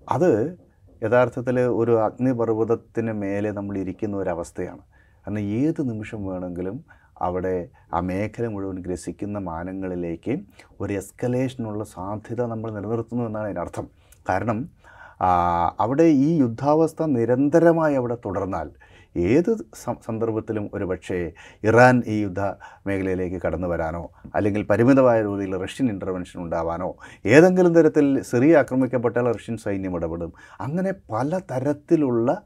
അത് യഥാർത്ഥത്തിൽ ഒരു അഗ്നിപർവതത്തിന് മേലെ നമ്മൾ ഇരിക്കുന്ന ഒരവസ്ഥയാണ്. കാരണം ഏത് നിമിഷം വേണമെങ്കിലും അവിടെ ആ മേഖല മുഴുവൻ ഗ്രസിക്കുന്ന മാനങ്ങളിലേക്ക് ഒരു എസ്കലേഷനുള്ള സാധ്യത നമ്മൾ നിലനിർത്തുന്നു എന്നാണ് അതിനർത്ഥം കാരണം അവിടെ ഈ യുദ്ധാവസ്ഥ നിരന്തരമായി അവിടെ തുടർന്നാൽ ഏത് സന്ദർഭത്തിലും ഒരു പക്ഷേ ഇറാൻ ഈ യുദ്ധ മേഖലയിലേക്ക് കടന്നു വരാനോ അല്ലെങ്കിൽ പരിമിതമായ രീതിയിൽ റഷ്യൻ ഇന്റർവെൻഷൻ ഉണ്ടാവാനോ ഏതെങ്കിലും തരത്തിൽ സിറിയ ആക്രമിക്കപ്പെട്ടാൽ റഷ്യൻ സൈന്യം ഇടപെടും അങ്ങനെ പല തരത്തിലുള്ള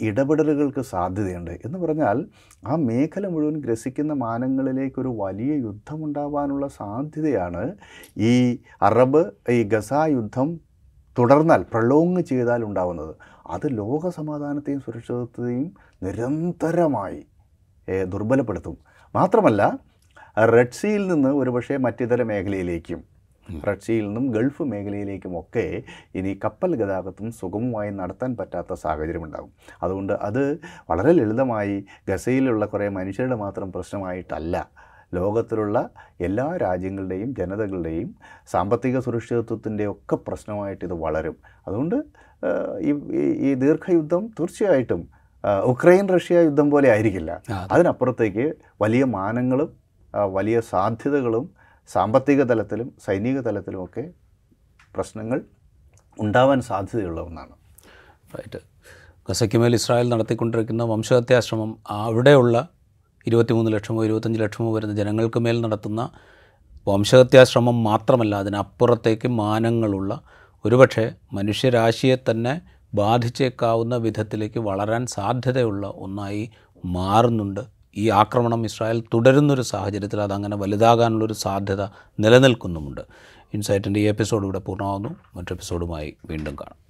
ഇടപെടലുകൾക്ക് സാധ്യതയുണ്ട്. എന്ന് പറഞ്ഞാൽ ആ മേഖല മുഴുവൻ ഗ്രസിക്കുന്ന മാനങ്ങളിലേക്കൊരു വലിയ യുദ്ധമുണ്ടാവാനുള്ള സാധ്യതയാണ് ഈ അറബ് ഈ ഗസ യുദ്ധം തുടർന്നാൽ പ്രളോങ് ചെയ്താൽ ഉണ്ടാവുന്നത്. അത് ലോക സമാധാനത്തെയും സുരക്ഷിതത്വത്തെയും നിരന്തരമായി ദുർബലപ്പെടുത്തും. മാത്രമല്ല റെഡ് സീയിൽ നിന്ന് ഒരുപക്ഷെ മറ്റിതര മേഖലയിലേക്കും റെഡ് സീയിൽ നിന്നും ഗൾഫ് മേഖലയിലേക്കും ഒക്കെ ഇനി കപ്പൽ ഗതാഗതം സുഗമമായി നടത്താൻ പറ്റാത്ത സാഹചര്യം ഉണ്ടാകും. അതുകൊണ്ട് അത് വളരെ ലളിതമായി ഗസയിലുള്ള കുറേ മനുഷ്യരുടെ മാത്രം പ്രശ്നമായിട്ടല്ല. ലോകത്തിലുള്ള എല്ലാ രാജ്യങ്ങളുടെയും ജനതകളുടെയും സാമ്പത്തിക സുരക്ഷിതത്വത്തിന്റെ ഒക്കെ പ്രശ്നമായിട്ട് ഇത് വളരും. അതുകൊണ്ട് ഈ ഈ- ദീർഘയുദ്ധം തീർച്ചയായിട്ടും ഉക്രൈൻ റഷ്യ യുദ്ധം പോലെ ആയിരിക്കില്ല. അതിനപ്പുറത്തേക്ക് വലിയ മാനങ്ങളും വലിയ സാധ്യതകളും സാമ്പത്തിക തലത്തിലും സൈനിക തലത്തിലുമൊക്കെ പ്രശ്നങ്ങൾ ഉണ്ടാവാൻ സാധ്യതയുള്ള ഒന്നാണ്. റൈറ്റ് ഗസയ്ക്ക് മേൽ ഇസ്രായേൽ നടത്തിക്കൊണ്ടിരിക്കുന്ന വംശഹത്യാശ്രമം അവിടെയുള്ള ഇരുപത്തിമൂന്ന് ലക്ഷമോ ഇരുപത്തഞ്ച് ലക്ഷമോ വരുന്ന ജനങ്ങൾക്ക് മേൽ നടത്തുന്ന വംശഹത്യാശ്രമം മാത്രമല്ല അതിനപ്പുറത്തേക്ക് മാനങ്ങളുള്ള ഒരുപക്ഷെ മനുഷ്യരാശിയെ തന്നെ ബാധിച്ചേക്കാവുന്ന വിധത്തിലേക്ക് വളരാൻ സാധ്യതയുള്ള ഒന്നായി മാറുന്നുണ്ട്. ഈ ആക്രമണം ഇസ്രായേൽ തുടരുന്നൊരു സാഹചര്യത്തിൽ അതങ്ങനെ വലുതാകാനുള്ളൊരു സാധ്യത നിലനിൽക്കുന്നുമുണ്ട്. ഇൻസൈറ്റിന്റെ ഈ എപ്പിസോഡ് ഇവിടെ പൂർണമാകുന്നു മറ്റു എപ്പിസോഡുമായി വീണ്ടും കാണാം.